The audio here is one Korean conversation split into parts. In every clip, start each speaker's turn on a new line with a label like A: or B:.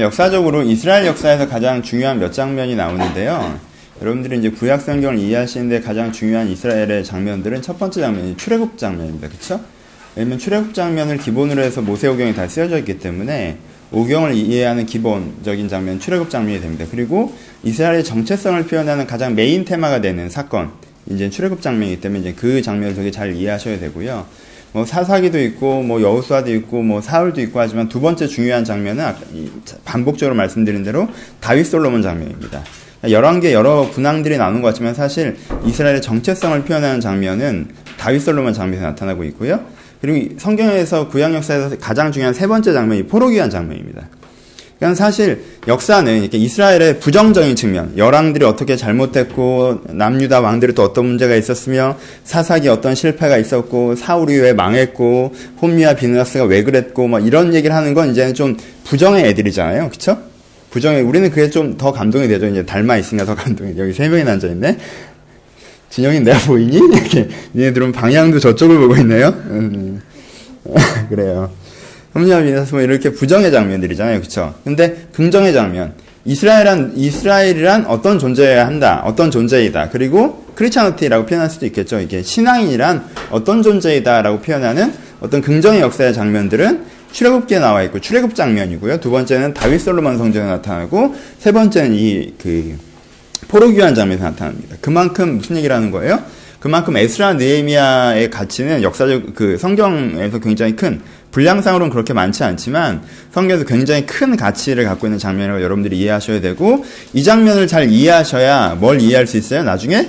A: 역사적으로 이스라엘 역사에서 가장 중요한 몇 장면이 나오는데요. 여러분들이 이제 구약 성경을 이해하시는데 가장 중요한 이스라엘의 장면들은 첫 번째 장면이 출애굽 장면입니다. 그렇죠? 왜냐면 출애굽 장면을 기본으로 해서 모세오경이 다 쓰여져 있기 때문에 오경을 이해하는 기본적인 장면 출애굽 장면이 됩니다. 그리고 이스라엘의 정체성을 표현하는 가장 메인 테마가 되는 사건 이제 출애굽 장면이기 때문에 이제 그 장면을 되게 잘 이해하셔야 되고요. 뭐 사사기도 있고 뭐 여우수아도 있고 뭐 사울도 있고 하지만 두 번째 중요한 장면은 반복적으로 말씀드린 대로 다윗 솔로몬 장면입니다. 여러 개 여러 분황들이 나오는 것 같지만 사실 이스라엘의 정체성을 표현하는 장면은 다윗 솔로몬 장면에서 나타나고 있고요. 그리고 성경에서 구약 역사에서 가장 중요한 세 번째 장면이 포로기한 장면입니다. 그러니까 사실 역사는 이렇게 이스라엘의 부정적인 측면, 열왕들이 어떻게 잘못했고 남유다 왕들이 또 어떤 문제가 있었으며 사사기 어떤 실패가 있었고 사울이 왜 망했고 혼미와 비누아스가 왜 그랬고 뭐 이런 얘기를 하는 건 이제는 좀 부정의 애들이잖아요, 그렇죠? 부정의 우리는 그게 좀 더 감동이 되죠. 이제 닮아 있으니까 더 감동이 여기 세 명이 앉아 있네. 진영이 내가 보이니? 이렇게 니네들은 방향도 저쪽을 보고 있네요. 음. 그래요. 섭리합니다. 뭐 이렇게 부정의 장면들이잖아요. 그쵸? 근데 긍정의 장면. 이스라엘은, 이스라엘이란 어떤 존재여야 한다. 어떤 존재이다. 그리고 크리스찬노티라고 표현할 수도 있겠죠. 이게 신앙인이란 어떤 존재이다라고 표현하는 어떤 긍정의 역사의 장면들은 출애굽기에 나와 있고 출애굽 장면이고요. 두 번째는 다윗 솔로몬 성전에 나타나고 세 번째는 이 그 포로귀환 장면에서 나타납니다. 그만큼 무슨 얘기라는 거예요? 그만큼 에스라 느헤미야의 가치는 역사적 그 성경에서 굉장히 큰 분량상으로는 그렇게 많지 않지만 성경에서 굉장히 큰 가치를 갖고 있는 장면이라고 여러분들이 이해하셔야 되고 이 장면을 잘 이해하셔야 뭘 이해할 수 있어요? 나중에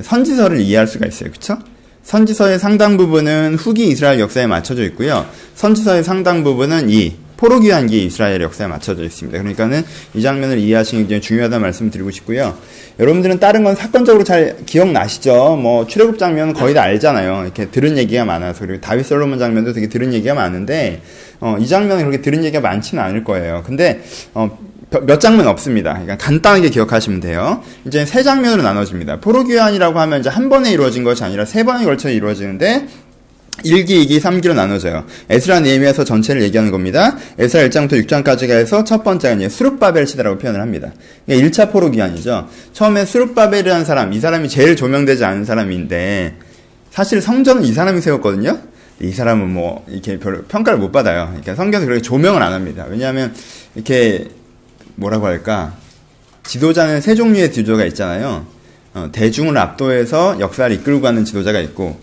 A: 선지서를 이해할 수가 있어요. 그렇죠? 선지서의 상당 부분은 후기 이스라엘 역사에 맞춰져 있고요. 선지서의 상당 부분은 이 포로기한기 이스라엘 역사에 맞춰져 있습니다. 그러니까는 이 장면을 이해하시는 게 굉장히 중요하다는 말씀을 드리고 싶고요. 여러분들은 다른 건 사건적으로 잘 기억나시죠? 뭐 출애굽 장면은 거의 다 알잖아요. 이렇게 들은 얘기가 많아서 그리고 다윗 솔로몬 장면도 되게 들은 얘기가 많은데 어, 이 장면은 그렇게 들은 얘기가 많지는 않을 거예요. 근데 어, 몇 장면 없습니다. 그러니까 간단하게 기억하시면 돼요. 이제 세 장면으로 나눠집니다. 포로기환이라고 하면 이제 한 번에 이루어진 것이 아니라 세 번에 걸쳐 이루어지는데 1기, 2기, 3기로 나눠져요. 에스라 네미에서 전체를 얘기하는 겁니다. 에스라 1장부터 6장까지가 해서 첫 번째가 이제 수룹바벨 시대라고 표현을 합니다. 그러니까 1차 포로 기간이죠. 처음에 수룹바벨이라는 사람, 이 사람이 제일 조명되지 않은 사람인데 사실 성전은 이 사람이 세웠거든요. 이 사람은 뭐 이렇게 별로 평가를 못 받아요. 그러니까 성경에서 그렇게 조명을 안 합니다. 왜냐하면 이렇게 뭐라고 할까 지도자는 세 종류의 지도자가 있잖아요. 어, 대중을 압도해서 역사를 이끌고 가는 지도자가 있고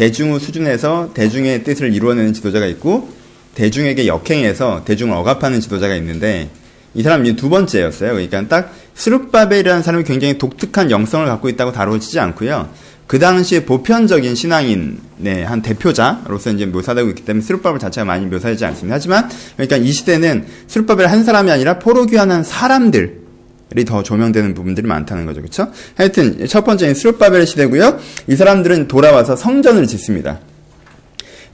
A: 대중의 수준에서 대중의 뜻을 이루어내는 지도자가 있고 대중에게 역행해서 대중을 억압하는 지도자가 있는데 이 사람이 두 번째였어요. 그러니까 딱 스룹바벨이라는 사람이 굉장히 독특한 영성을 갖고 있다고 다루어지지 않고요. 그 당시에 보편적인 신앙인의 한 대표자로서 이제 묘사되고 있기 때문에 스룹바벨 자체가 많이 묘사되지 않습니다. 하지만 그러니까 이 시대는 스룹바벨 한 사람이 아니라 포로귀환한 사람들 더 조명되는 부분들이 많다는 거죠. 그렇죠? 하여튼 첫 번째는 스룹바벨 시대고요. 이 사람들은 돌아와서 성전을 짓습니다.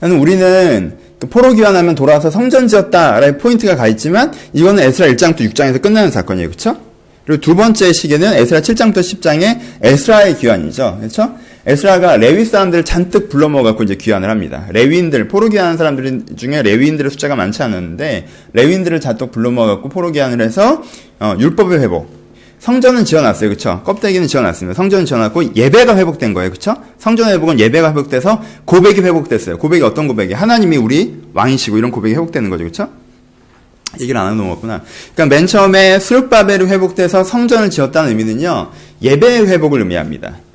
A: 우리는 그 포로 귀환하면 돌아와서 성전 지었다라는 포인트가 가 있지만 이거는 에스라 1장부터 6장에서 끝나는 사건이에요. 그렇죠? 그리고 두 번째 시기는 에스라 7장부터 10장의 에스라의 귀환이죠. 그렇죠? 에스라가 레위 사람들을 잔뜩 불러 모아갖고 이제 귀환을 합니다. 레위인들, 포로 귀환하는 사람들 중에 레위인들의 숫자가 많지 않았는데, 레위인들을 잔뜩 불러 모아갖고 포로 귀환을 해서, 어, 율법의 회복. 성전은 지어놨어요. 그쵸? 껍데기는 지어놨습니다. 성전은 지어놨고, 예배가 회복된 거예요. 그쵸? 성전 회복은 예배가 회복돼서 고백이 회복됐어요. 고백이 어떤 고백이? 하나님이 우리 왕이시고 이런 고백이 회복되는 거죠. 그쵸? 얘기를 안 하고 넘어갔구나. 그러니까 맨 처음에 수르바벨이 회복돼서 성전을 지었다는 의미는요, 예배의 회복을 의미합니다.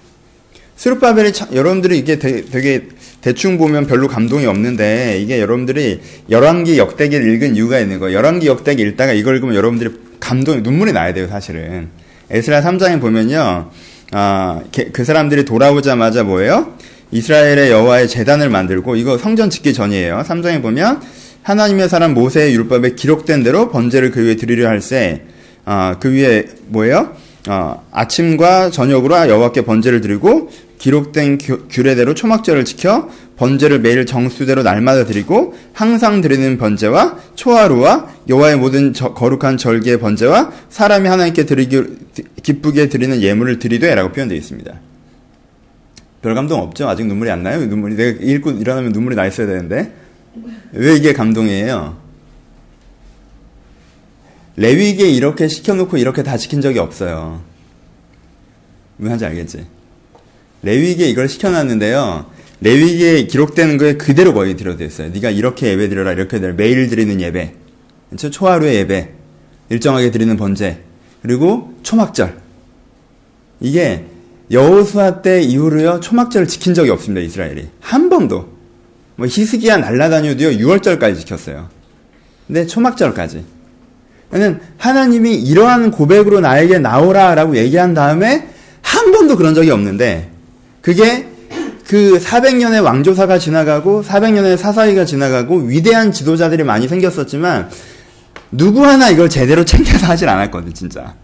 A: 스룹바벨이 여러분들이 이게 되게, 되게, 대충 보면 별로 감동이 없는데 이게 여러분들이 열왕기 역대기를 읽은 이유가 있는 거예요. 열왕기 역대기 읽다가 이걸 읽으면 여러분들이 감동이 눈물이 나야 돼요, 사실은. 에스라 3장에 보면요. 아, 그 사람들이 돌아오자마자 뭐예요? 이스라엘의 여호와의 재단을 만들고 이거 성전 짓기 전이에요. 3장에 보면 하나님의 사람 모세의 율법에 기록된 대로 번제를 그 위에 드리려 할세 아, 그 위에 뭐예요? 어, 아침과 저녁으로 여호와께 번제를 드리고 기록된 규례대로 초막절을 지켜 번제를 매일 정수대로 날마다 드리고 항상 드리는 번제와 초하루와 여호와의 모든 저, 거룩한 절기의 번제와 사람이 하나님께 드리기 기쁘게 드리는 예물을 드리되라고 표현되어 있습니다. 별 감동 없죠? 아직 눈물이 안 나요? 눈물이 내가 읽고 일어나면 눈물이 나 있어야 되는데 왜 이게 감동이에요? 레위기에 이렇게 시켜놓고 이렇게 다 지킨 적이 없어요. 왜 하는지 알겠지? 레위기에 이걸 시켜놨는데요. 레위기에 기록되는 거에 그대로 거의 들어져 있어요. 네가 이렇게 예배 드려라 이렇게 드려 매일 드리는 예배, 그렇죠? 초하루의 예배, 일정하게 드리는 번제, 그리고 초막절. 이게 여호수아 때 이후로요 초막절을 지킨 적이 없습니다 이스라엘이 한 번도. 뭐 히스기야 날라다녀도요 6월절까지 지켰어요. 근데 초막절까지. 는 하나님이 이러한 고백으로 나에게 나오라라고 얘기한 다음에 한 번도 그런 적이 없는데 그게 그 400년의 왕조사가 지나가고 400년의 사사기가 지나가고 위대한 지도자들이 많이 생겼었지만 누구 하나 이걸 제대로 챙겨서 하질 않았거든 진짜.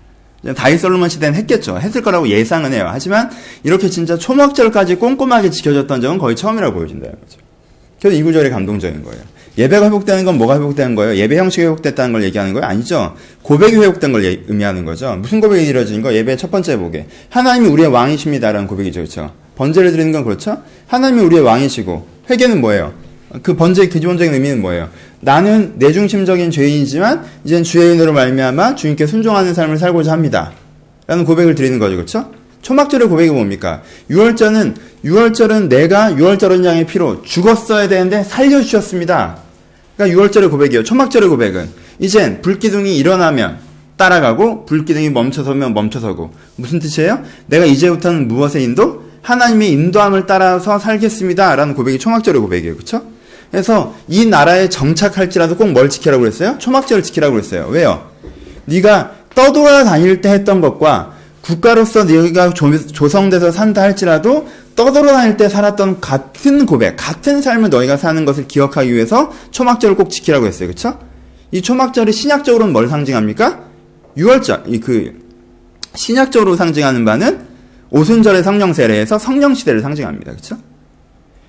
A: 다윗 솔로몬 시대는 했겠죠. 했을 거라고 예상은 해요. 하지만 이렇게 진짜 초막절까지 꼼꼼하게 지켜졌던 적은 거의 처음이라고 보여진다는 거죠. 그래서 이 구절이 감동적인 거예요. 예배가 회복되는 건 뭐가 회복되는 거예요? 예배 형식이 회복됐다는 걸 얘기하는 거예요? 아니죠. 고백이 회복된 걸 예, 의미하는 거죠. 무슨 고백이 이루어진 거? 예배 첫 번째 보게. 하나님이 우리의 왕이십니다라는 고백이죠. 그렇죠? 번제를 드리는 건 그렇죠? 하나님이 우리의 왕이시고 회개는 뭐예요? 그 번제의 기본적인 의미는 뭐예요? 나는 내 중심적인 죄인이지만 이젠 주의 인으로 말미암아 주님께 순종하는 삶을 살고자 합니다. 라는 고백을 드리는 거죠. 그렇죠? 초막절의 고백이 뭡니까? 6월절은 6월절은 내가 6월절 원장의 피로 죽었어야 되는데 살려 주셨습니다. 그러니까 6월절의 고백이에요. 초막절의 고백은 이젠 불기둥이 일어나면 따라가고 불기둥이 멈춰서면 멈춰서고 무슨 뜻이에요? 내가 이제부터는 무엇의 인도? 하나님의 인도함을 따라서 살겠습니다. 라는 고백이 초막절의 고백이에요. 그렇죠? 그래서 이 나라에 정착할지라도 꼭 뭘 지키라고 그랬어요? 초막절을 지키라고 그랬어요. 왜요? 네가 떠돌아다닐 때 했던 것과 국가로서 네가 조성돼서 산다 할지라도 떠돌아다닐 때 살았던 같은 고백, 같은 삶을 너희가 사는 것을 기억하기 위해서 초막절을 꼭 지키라고 했어요. 그렇죠? 이 초막절이 신약적으로는 뭘 상징합니까? 6월절, 이 그 신약적으로 상징하는 바는 오순절의 성령 세례에서 성령 시대를 상징합니다. 그렇죠?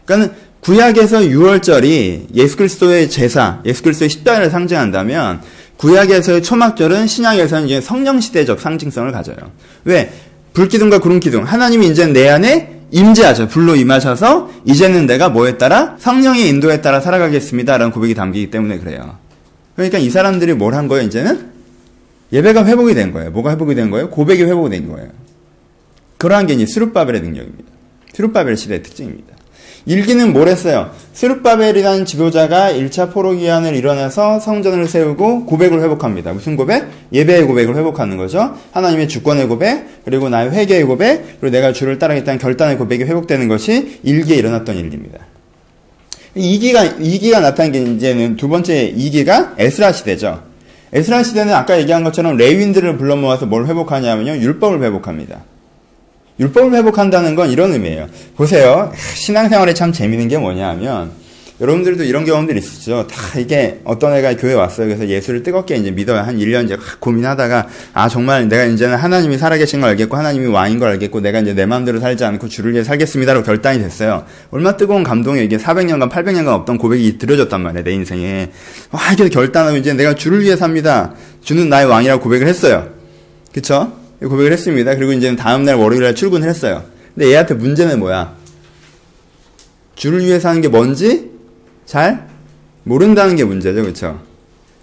A: 그러니까 구약에서 6월절이 예수 그리스도의 제사, 예수 그리스도의 십자가를 상징한다면 구약에서의 초막절은 신약에서는 이제 성령 시대적 상징성을 가져요. 왜? 불기둥과 구름기둥. 하나님이 이제 내 안에 임재하셔. 불로 임하셔서 이제는 내가 뭐에 따라 성령의 인도에 따라 살아가겠습니다라는 고백이 담기기 때문에 그래요. 그러니까 이 사람들이 뭘 한 거예요? 이제는 예배가 회복이 된 거예요. 뭐가 회복이 된 거예요? 고백이 회복이 된 거예요. 그러한 게 이제 스룹바벨의 능력입니다. 스룹바벨 시대의 특징입니다. 1기는 뭘 했어요? 스룹바벨이라는 지도자가 1차 포로 귀환을 일어나서 성전을 세우고 고백을 회복합니다. 무슨 고백? 예배의 고백을 회복하는 거죠. 하나님의 주권의 고백, 그리고 나의 회개의 고백, 그리고 내가 주를 따르겠다는 결단의 고백이 회복되는 것이 일기에 일어났던 일입니다. 이기가 이기가 나타난 게 이제는 두 번째 이기가 에스라 시대죠. 에스라 시대는 아까 얘기한 것처럼 레윈들을 불러 모아서 뭘 회복하냐면요. 율법을 회복합니다. 율법을 회복한다는 건 이런 의미예요. 보세요. 신앙생활에 참 재밌는 게 뭐냐 하면 여러분들도 이런 경험들 있으시죠? 다 이게 어떤 애가 교회 왔어요. 그래서 예수를 뜨겁게 이제 믿어요. 한 1년 이제 고민하다가 아 정말 내가 이제는 하나님이 살아계신 걸 알겠고 하나님이 왕인 걸 알겠고 내가 이제 내 마음대로 살지 않고 주를 위해 살겠습니다라고 결단이 됐어요. 얼마 뜨거운 감동이 이게 400년간 800년간 없던 고백이 들어졌단 말이에요. 내 인생에. 와 이게 결단하고 이제 내가 주를 위해 삽니다. 주는 나의 왕이라고 고백을 했어요. 그쵸? 고백을 했습니다. 그리고 이제 다음날 월요일에 출근을 했어요. 근데 얘한테 문제는 뭐야? 주를 위해 사는 게 뭔지 잘 모른다는 게 문제죠. 그렇죠?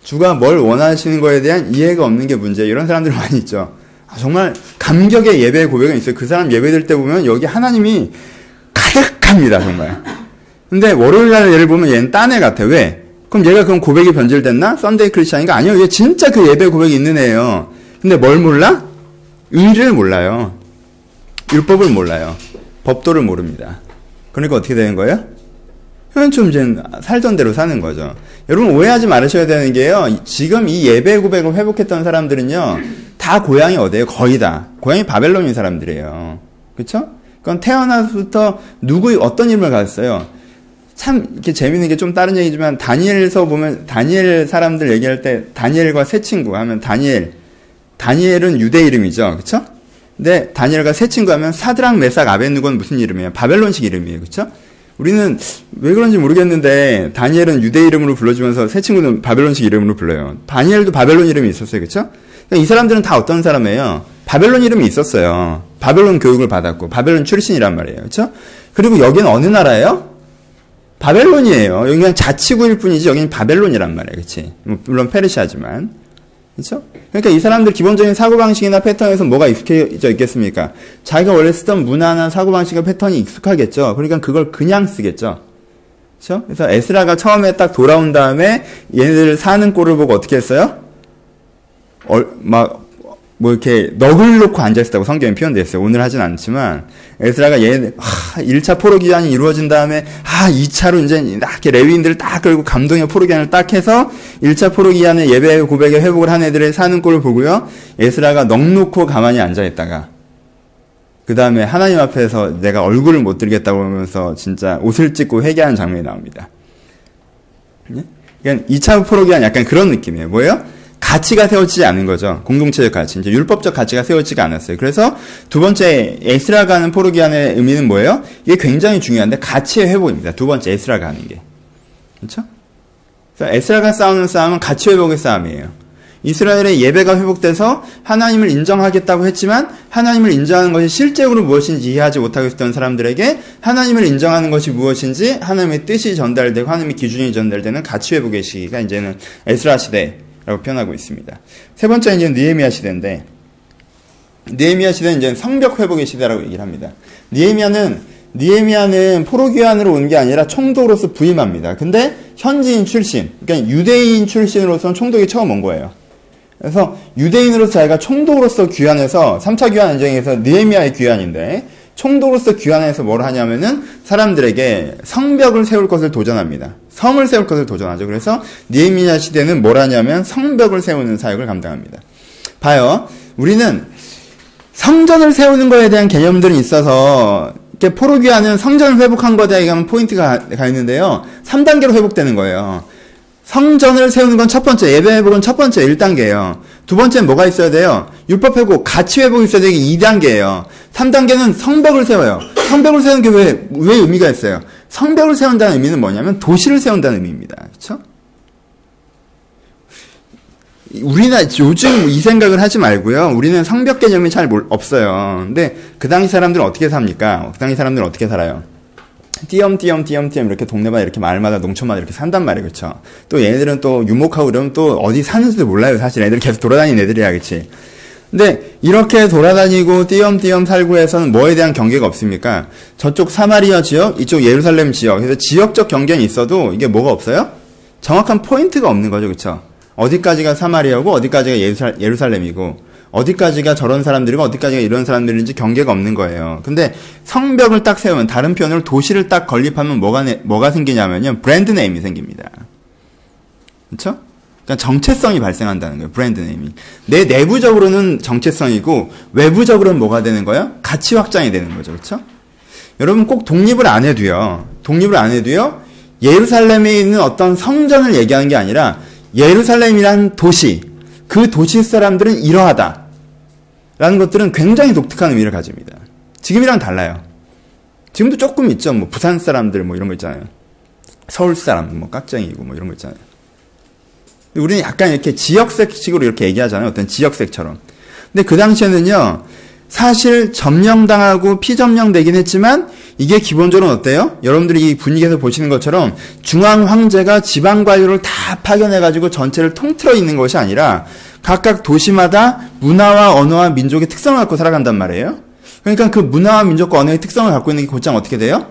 A: 주가 뭘 원하시는 거에 대한 이해가 없는 게 문제. 이런 사람들 많이 있죠. 아, 정말 감격의 예배 고백은 있어요. 그 사람 예배 드릴 때 보면 여기 하나님이 가득합니다. 정말. 근데 월요일 날 얘를 보면 얘는 딴 애 같아. 왜? 그럼 얘가 그럼 고백이 변질됐나? Sunday Christian인가? 아니요. 얘 진짜 그 예배 고백이 있는 애예요. 근데 뭘 몰라? 의를 몰라요. 율법을 몰라요. 법도를 모릅니다. 그러니까 어떻게 되는 거예요? 그냥 좀 이제 살던 대로 사는 거죠. 여러분 오해하지 말으셔야 되는 게요. 지금 이 예배 고백을 회복했던 사람들은요. 다 고향이 어디예요? 거의 다. 고향이 바벨론인 사람들이에요. 그렇죠? 그건 태어나서부터 누구 어떤 이름을 가졌어요? 참 이렇게 재밌는 게 좀 다른 얘기지만 다니엘서 보면 다니엘 사람들 얘기할 때 다니엘과 새 친구 하면 다니엘 다니엘은 유대 이름이죠. 그렇죠? 근데 다니엘과 새 친구 하면 사드랑 메삭 아벤누고는 무슨 이름이에요? 바벨론식 이름이에요. 그렇죠? 우리는 왜 그런지 모르겠는데 다니엘은 유대 이름으로 불러주면서 새 친구는 바벨론식 이름으로 불러요. 다니엘도 바벨론 이름이 있었어요. 그렇죠? 이 사람들은 다 어떤 사람이에요? 바벨론 이름이 있었어요. 바벨론 교육을 받았고 바벨론 출신이란 말이에요. 그렇죠? 그리고 여기는 어느 나라예요? 바벨론이에요. 여기 그냥 자치구일 뿐이지 여기는 바벨론이란 말이에요. 그렇지? 물론 페르시아지만. 그렇죠? 그러니까 이 사람들 기본적인 사고방식이나 패턴에서 뭐가 익숙해져 있겠습니까? 자기가 원래 쓰던 문화나 사고방식과 패턴이 익숙하겠죠. 그러니까 그걸 그냥 쓰겠죠. 그렇죠? 그래서 에스라가 처음에 딱 돌아온 다음에 얘네들 사는 꼴을 보고 어떻게 했어요? 얼, 막, 뭐 이렇게 넋을 놓고 앉아있었다고 성경에 표현되어 있어요. 오늘 하진 않지만 에스라가 얘 하, 1차 포로 기한이 이루어진 다음에 아 2차로 이제 딱 이렇게 레위인들을 딱 끌고 감동의 포로 기한을 딱 해서 1차 포로 기한에 예배 고백에 회복을 한 애들의 사는 꼴을 보고요. 에스라가 넋 놓고 가만히 앉아있다가 그 다음에 하나님 앞에서 내가 얼굴을 못 들겠다고 하면서 진짜 옷을 찢고 회개하는 장면이 나옵니다. 그러니까 2차 포로 기한 약간 그런 느낌이에요. 뭐예요? 가치가 세워지지 않은 거죠. 공동체적 가치. 이제 율법적 가치가 세워지지가 않았어요. 그래서 두 번째 에스라가 하는 포르기안의 의미는 뭐예요? 이게 굉장히 중요한데 가치의 회복입니다. 두 번째 에스라가 하는 게. 그렇죠? 에스라가 싸우는 싸움은 가치 회복의 싸움이에요. 이스라엘의 예배가 회복돼서 하나님을 인정하겠다고 했지만 하나님을 인정하는 것이 실제로 무엇인지 이해하지 못하고 있었던 사람들에게 하나님을 인정하는 것이 무엇인지 하나님의 뜻이 전달되고 하나님의 기준이 전달되는 가치 회복의 시기가 이제는 에스라 시대 라고 표현하고 있습니다. 세 번째는 이제 니에미아 시대인데, 니에미아 시대는 이제 성벽 회복의 시대라고 얘기를 합니다. 니에미아는, 니에미아는 포로귀환으로 온 게 아니라 총독으로서 부임합니다. 근데 현지인 출신, 그러니까 유대인 출신으로서는 총독이 처음 온 거예요. 그래서 유대인으로서 자기가 총독으로서 귀환해서 3차 귀환 전쟁에서 니에미아의 귀환인데 총독으로서 귀환해서 뭘 하냐면은 사람들에게 성벽을 세울 것을 도전합니다. 성을 세울 것을 도전하죠. 그래서 니에미아 시대는 뭘 하냐면 성벽을 세우는 사역을 감당합니다. 봐요. 우리는 성전을 세우는 거에 대한 개념들은 있어서 포로귀환은 성전을 회복한 것에 대한 포인트가 가 있는데요. 3단계로 회복되는 거예요. 성전을 세우는 건 첫 번째, 예배 회복은 첫 번째 1단계예요. 두 번째는 뭐가 있어야 돼요? 율법 회복, 가치 회복이 있어야 되게 2단계예요. 3단계는 성벽을 세워요. 성벽을 세우는 게 왜, 왜 의미가 있어요? 성벽을 세운다는 의미는 뭐냐면 도시를 세운다는 의미입니다. 그렇죠? 우리나 요즘 이 생각을 하지 말고요. 우리는 성벽 개념이 잘 없어요. 근데 그 당시 사람들은 어떻게 삽니까? 그 당시 사람들은 어떻게 살아요? 띄엄띄엄 띄엄띄엄 이렇게 동네마다 이렇게 마을마다 농촌마다 이렇게 산단 말이에요. 그렇죠? 또 얘네들은 또 유목하고 이러면 또 어디 사는지도 몰라요. 사실 애들 계속 돌아다니는 애들이야. 그렇지? 근데 이렇게 돌아다니고 띄엄띄엄 살고 해서는 뭐에 대한 경계가 없습니까? 저쪽 사마리아 지역, 이쪽 예루살렘 지역. 그래서 지역적 경계는 있어도 이게 뭐가 없어요? 정확한 포인트가 없는 거죠. 그렇죠? 어디까지가 사마리아고 어디까지가 예루살, 예루살렘이고 어디까지가 저런 사람들이고 어디까지가 이런 사람들인지 경계가 없는 거예요. 근데 성벽을 딱 세우면 다른 표현으로 도시를 딱 건립하면 뭐가 뭐가 생기냐면요. brand name이 생깁니다. 그렇죠? 그러니까 정체성이 발생한다는 거예요. brand name이. 내 내부적으로는 정체성이고 외부적으로는 뭐가 되는 거예요? 가치 확장이 되는 거죠. 그렇죠? 여러분 꼭 독립을 안 해도요. 독립을 안 해도요. 예루살렘에 있는 어떤 성전을 얘기하는 게 아니라 예루살렘이란 도시, 그 도시 사람들은 이러하다. 라는 것들은 굉장히 독특한 의미를 가집니다. 지금이랑 달라요. 지금도 조금 있죠. 뭐 부산 사람들 뭐 이런 거 있잖아요. 서울 사람 뭐 깍쟁이고 뭐 이런 거 있잖아요. 우리는 약간 이렇게 지역색식으로 이렇게 얘기하잖아요. 어떤 지역색처럼. 근데 그 당시에는요, 사실 점령당하고 피점령되긴 했지만 이게 기본적으로 어때요? 여러분들이 이 분위기에서 보시는 것처럼 중앙 황제가 지방 관료를 다 파견해 가지고 전체를 통틀어 있는 것이 아니라 각각 도시마다 문화와 언어와 민족의 특성을 갖고 살아간단 말이에요. 그러니까 그 문화와 민족과 언어의 특성을 갖고 있는 게 곧장 어떻게 돼요?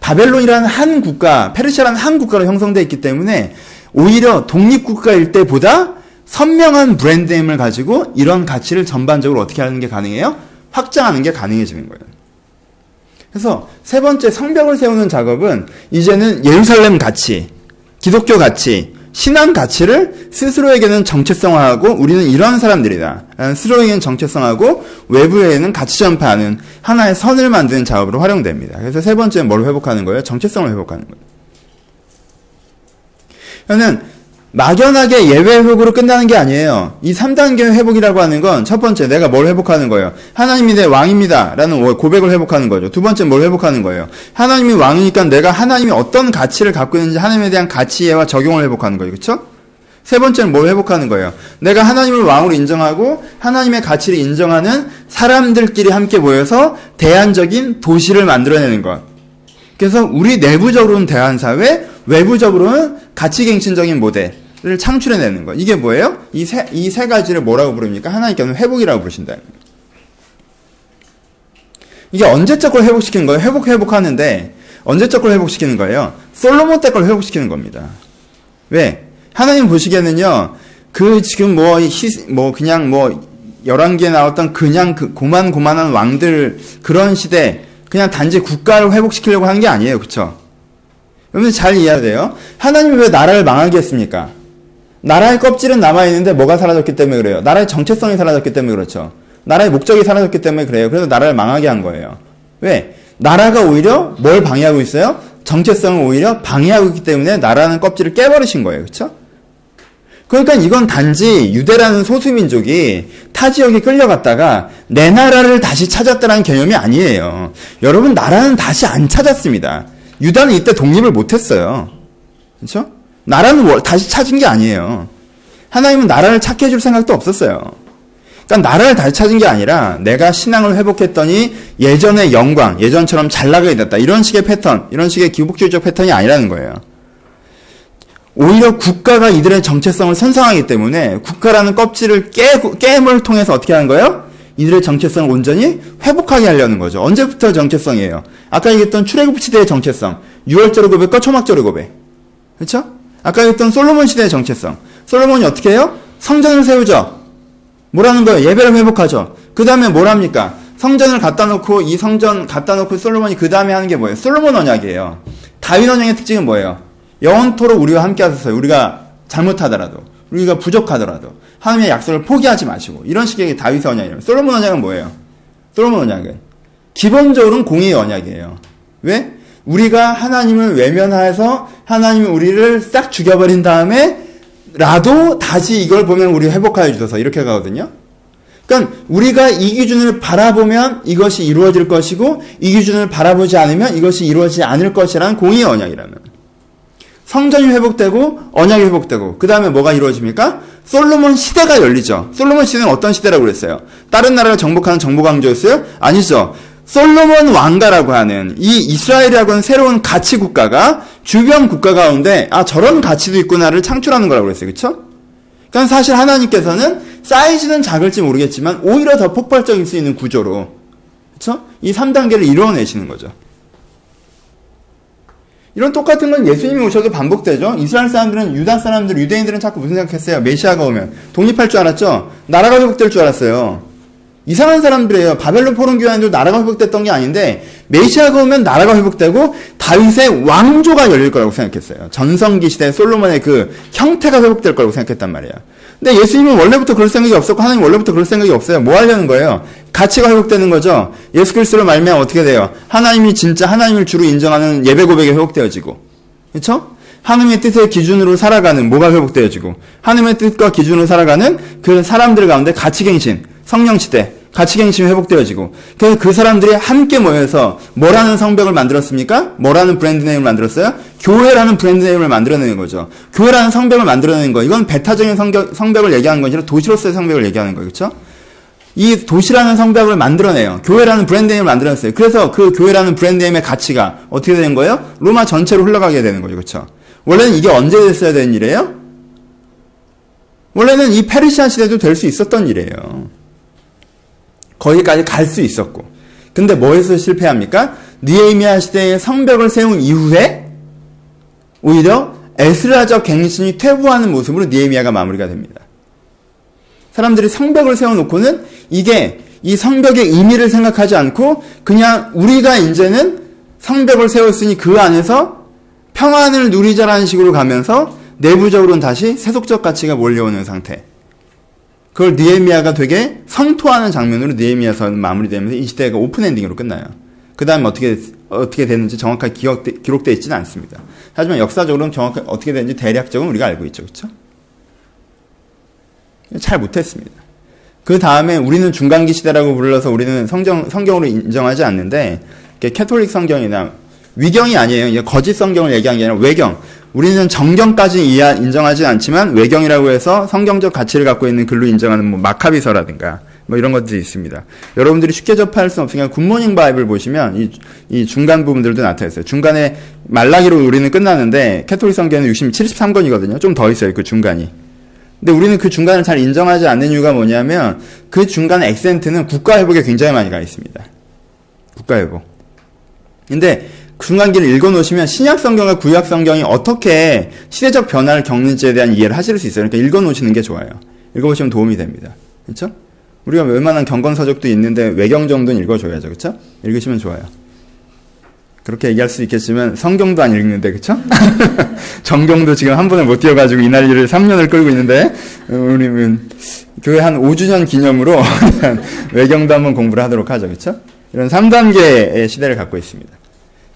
A: 바벨론이라는 한 국가, 페르시아라는 한 국가로 형성되어 있기 때문에 오히려 독립국가일 때보다 선명한 브랜드임을 가지고 이런 가치를 전반적으로 어떻게 하는 게 가능해요? 확장하는 게 가능해지는 거예요. 그래서 세 번째 성벽을 세우는 작업은 이제는 예루살렘 가치, 기독교 가치, 신앙 가치를 스스로에게는 정체성화하고 우리는 이런 사람들이다. 스스로에게는 정체성하고 외부에는 가치 전파하는 하나의 선을 만드는 작업으로 활용됩니다. 그래서 세 번째는 뭘 회복하는 거예요? 정체성을 회복하는 거예요. 저는 막연하게 예외 회복으로 끝나는 게 아니에요. 이 3단계 회복이라고 하는 건 첫 번째 내가 뭘 회복하는 거예요. 하나님이 내 왕입니다. 라는 고백을 회복하는 거죠. 두 번째 뭘 회복하는 거예요. 하나님이 왕이니까 내가 하나님이 어떤 가치를 갖고 있는지 하나님에 대한 가치와 적용을 회복하는 거예요. 그렇죠? 세 번째는 뭘 회복하는 거예요. 내가 하나님을 왕으로 인정하고 하나님의 가치를 인정하는 사람들끼리 함께 모여서 대안적인 도시를 만들어내는 것. 그래서 우리 내부적으로는 대안사회, 외부적으로는 가치갱신적인 모델. 를 창출해내는 거. 이게 뭐예요? 이 세, 이 세 가지를 뭐라고 부릅니까? 하나님께서는 회복이라고 부르신다. 이게 언제적 걸 회복시키는 거예요? 회복, 회복하는데, 언제적 걸 회복시키는 거예요? 솔로몬 때 걸 회복시키는 겁니다. 왜? 하나님 보시기에는요, 그 지금 뭐, 희, 뭐, 그냥 뭐, 11개에 나왔던 그냥 그 고만고만한 왕들, 그런 시대, 그냥 단지 국가를 회복시키려고 하는 게 아니에요. 그쵸? 여러분 잘 이해해야 돼요. 하나님이 왜 나라를 망하게 했습니까? 나라의 껍질은 남아있는데 뭐가 사라졌기 때문에 그래요? 나라의 정체성이 사라졌기 때문에 그렇죠. 나라의 목적이 사라졌기 때문에 그래요. 그래서 나라를 망하게 한 거예요. 왜? 나라가 오히려 뭘 방해하고 있어요? 정체성을 오히려 방해하고 있기 때문에 나라는 껍질을 깨버리신 거예요. 그렇죠? 그러니까 이건 단지 유대라는 소수민족이 타 지역에 끌려갔다가 내 나라를 다시 찾았다는 개념이 아니에요. 여러분 나라는 다시 안 찾았습니다. 유다는 이때 독립을 못했어요. 그렇죠? 나라는 다시 찾은 게 아니에요. 하나님은 나라를 찾게 해줄 생각도 없었어요. 그러니까 나라를 다시 찾은 게 아니라 내가 신앙을 회복했더니 예전의 영광, 예전처럼 잘 나가게 됐다. 이런 식의 패턴, 이런 식의 기복주의적 패턴이 아니라는 거예요. 오히려 국가가 이들의 정체성을 선상하기 때문에 국가라는 껍질을 깨, 깨물 통해서 어떻게 하는 거예요? 이들의 정체성을 온전히 회복하게 하려는 거죠. 언제부터 정체성이에요? 아까 얘기했던 출애굽 시대의 정체성, 6월절의 고백과 초막절의 고백. 그렇죠? 아까 얘기했던 솔로몬 시대의 정체성. 솔로몬이 어떻게 해요? 성전을 세우죠. 뭐라는 거예요? 예배를 회복하죠. 그 다음에 뭘 합니까? 성전을 갖다 놓고 이 성전 갖다 놓고 솔로몬이 그 다음에 하는 게 뭐예요? 솔로몬 언약이에요. 다윗 언약의 특징은 뭐예요? 영원토록 우리와 함께 하소서 우리가 잘못하더라도 우리가 부족하더라도 하나님의 약속을 포기하지 마시고 이런 식의 다윗의 언약이에요. 솔로몬 언약은 뭐예요? 솔로몬 언약은 기본적으로는 공의의 언약이에요. 왜? 우리가 하나님을 외면해서 하나님이 우리를 싹 죽여버린 다음에 라도 다시 이걸 보면 우리 회복하여 주셔서 이렇게 가거든요. 그러니까 우리가 이 기준을 바라보면 이것이 이루어질 것이고 이 기준을 바라보지 않으면 이것이 이루어지지 않을 것이라는 공의의 언약이라면 성전이 회복되고 언약이 회복되고 그 다음에 뭐가 이루어집니까? 솔로몬 시대가 열리죠. 솔로몬 시대는 어떤 시대라고 그랬어요? 다른 나라를 정복하는 정복 왕조였어요? 아니죠. 솔로몬 왕가라고 하는 이 이스라엘이라고 하는 새로운 가치 국가가 주변 국가 가운데 아 저런 가치도 있구나를 창출하는 거라고 그랬어요. 그렇죠? 그러니까 사실 하나님께서는 사이즈는 작을지 모르겠지만 오히려 더 폭발적일 수 있는 구조로 그렇죠? 이 3단계를 이루어내시는 거죠. 이런 똑같은 건 예수님이 오셔도 반복되죠. 이스라엘 사람들은 유다 사람들, 유대인들은 자꾸 무슨 생각했어요? 메시아가 오면 독립할 줄 알았죠. 나라가 회복될 줄 알았어요. 이상한 사람들이에요. 바벨론 포럼 교회도 나라가 회복됐던 게 아닌데 메시아가 오면 나라가 회복되고 다윗의 왕조가 열릴 거라고 생각했어요. 전성기 시대 솔로몬의 그 형태가 회복될 거라고 생각했단 말이에요. 근데 예수님은 원래부터 그럴 생각이 없었고 하나님 원래부터 그럴 생각이 없어요. 뭐 하려는 거예요? 가치가 회복되는 거죠. 예수 그리스도를 말면 어떻게 돼요? 하나님이 진짜 하나님을 주로 인정하는 예배 고백이 회복되어지고, 그렇죠? 하나님의 뜻의 기준으로 살아가는 뭐가 회복되어지고, 하나님의 뜻과 기준으로 살아가는 그 사람들 가운데 가치갱신, 성령 시대, 가치갱신이 회복되어지고, 그래서 그 사람들이 함께 모여서 뭐라는 성벽을 만들었습니까? 뭐라는 브랜드 네임을 만들었어요? 교회라는 브랜드 네임을 만들어내는 거죠. 교회라는 성벽을 만들어내는 거. 이건 배타적인 성벽, 성벽을 얘기하는 거 아니라 도시로서의 성벽을 얘기하는 거예요. 그렇죠? 이 도시라는 성벽을 만들어내요. 교회라는 브랜드네임을 만들어냈어요. 그래서 그 교회라는 브랜드네임의 가치가 어떻게 되는 거예요? 로마 전체로 흘러가게 되는 거죠. 그렇죠? 원래는 이게 언제 됐어야 되는 일이에요? 원래는 이 페르시아 시대도 될 수 있었던 일이에요. 거기까지 갈 수 있었고. 근데 뭐에서 실패합니까? 니에미아 시대에 성벽을 세운 이후에 오히려 에스라적 갱신이 퇴보하는 모습으로 니에미아가 마무리가 됩니다. 사람들이 성벽을 세워놓고는 이게 이 성벽의 의미를 생각하지 않고 그냥 우리가 이제는 성벽을 세웠으니 그 안에서 평안을 누리자라는 식으로 가면서 내부적으로는 다시 세속적 가치가 몰려오는 상태. 그걸 니에미아가 되게 성토하는 장면으로 니에미아서는 마무리되면서 이 시대가 오픈 엔딩으로 끝나요. 그 다음에 어떻게, 어떻게 됐는지 정확하게 기억되, 기록되어 있지는 않습니다. 하지만 역사적으로는 정확하게 어떻게 됐는지 대략적으로 우리가 알고 있죠. 그렇죠? 잘 못했습니다. 그 다음에 우리는 중간기 시대라고 불러서 우리는 성경, 성경으로 인정하지 않는데, 캐톨릭 성경이나 위경이 아니에요. 거짓 성경을 얘기한 게 아니라 외경. 우리는 정경까지 인정하지 않지만 외경이라고 해서 성경적 가치를 갖고 있는 글로 인정하는 뭐 마카비서라든가 뭐 이런 것들이 있습니다. 여러분들이 쉽게 접할 수 없으니까 굿모닝 바이블 보시면 이, 이 중간 부분들도 나타나 있어요. 중간에 말라기로 우리는 끝나는데 캐톨릭 성경은 60, 73권이거든요. 좀 더 있어요. 그 중간이. 근데 우리는 그 중간을 잘 인정하지 않는 이유가 뭐냐면 그 중간 액센트는 국가 회복에 굉장히 많이 가 있습니다. 국가 회복. 근데 중간기를 읽어놓으시면 신약 성경과 구약 성경이 어떻게 시대적 변화를 겪는지에 대한 이해를 하실 수 있어요. 그러니까 읽어놓으시는 게 좋아요. 읽어보시면 도움이 됩니다. 그렇죠? 우리가 웬만한 경건서적도 있는데 외경 정도는 읽어줘야죠. 그렇죠? 읽으시면 좋아요. 그렇게 얘기할 수 있겠지만 성경도 안 읽는데 그쵸? 정경도 지금 한 번에 못 뛰어가지고 이 난리를 3년을 끌고 있는데 우리는 교회 한 5주년 기념으로 외경도 한번 공부를 하도록 하죠 그쵸? 이런 3단계의 시대를 갖고 있습니다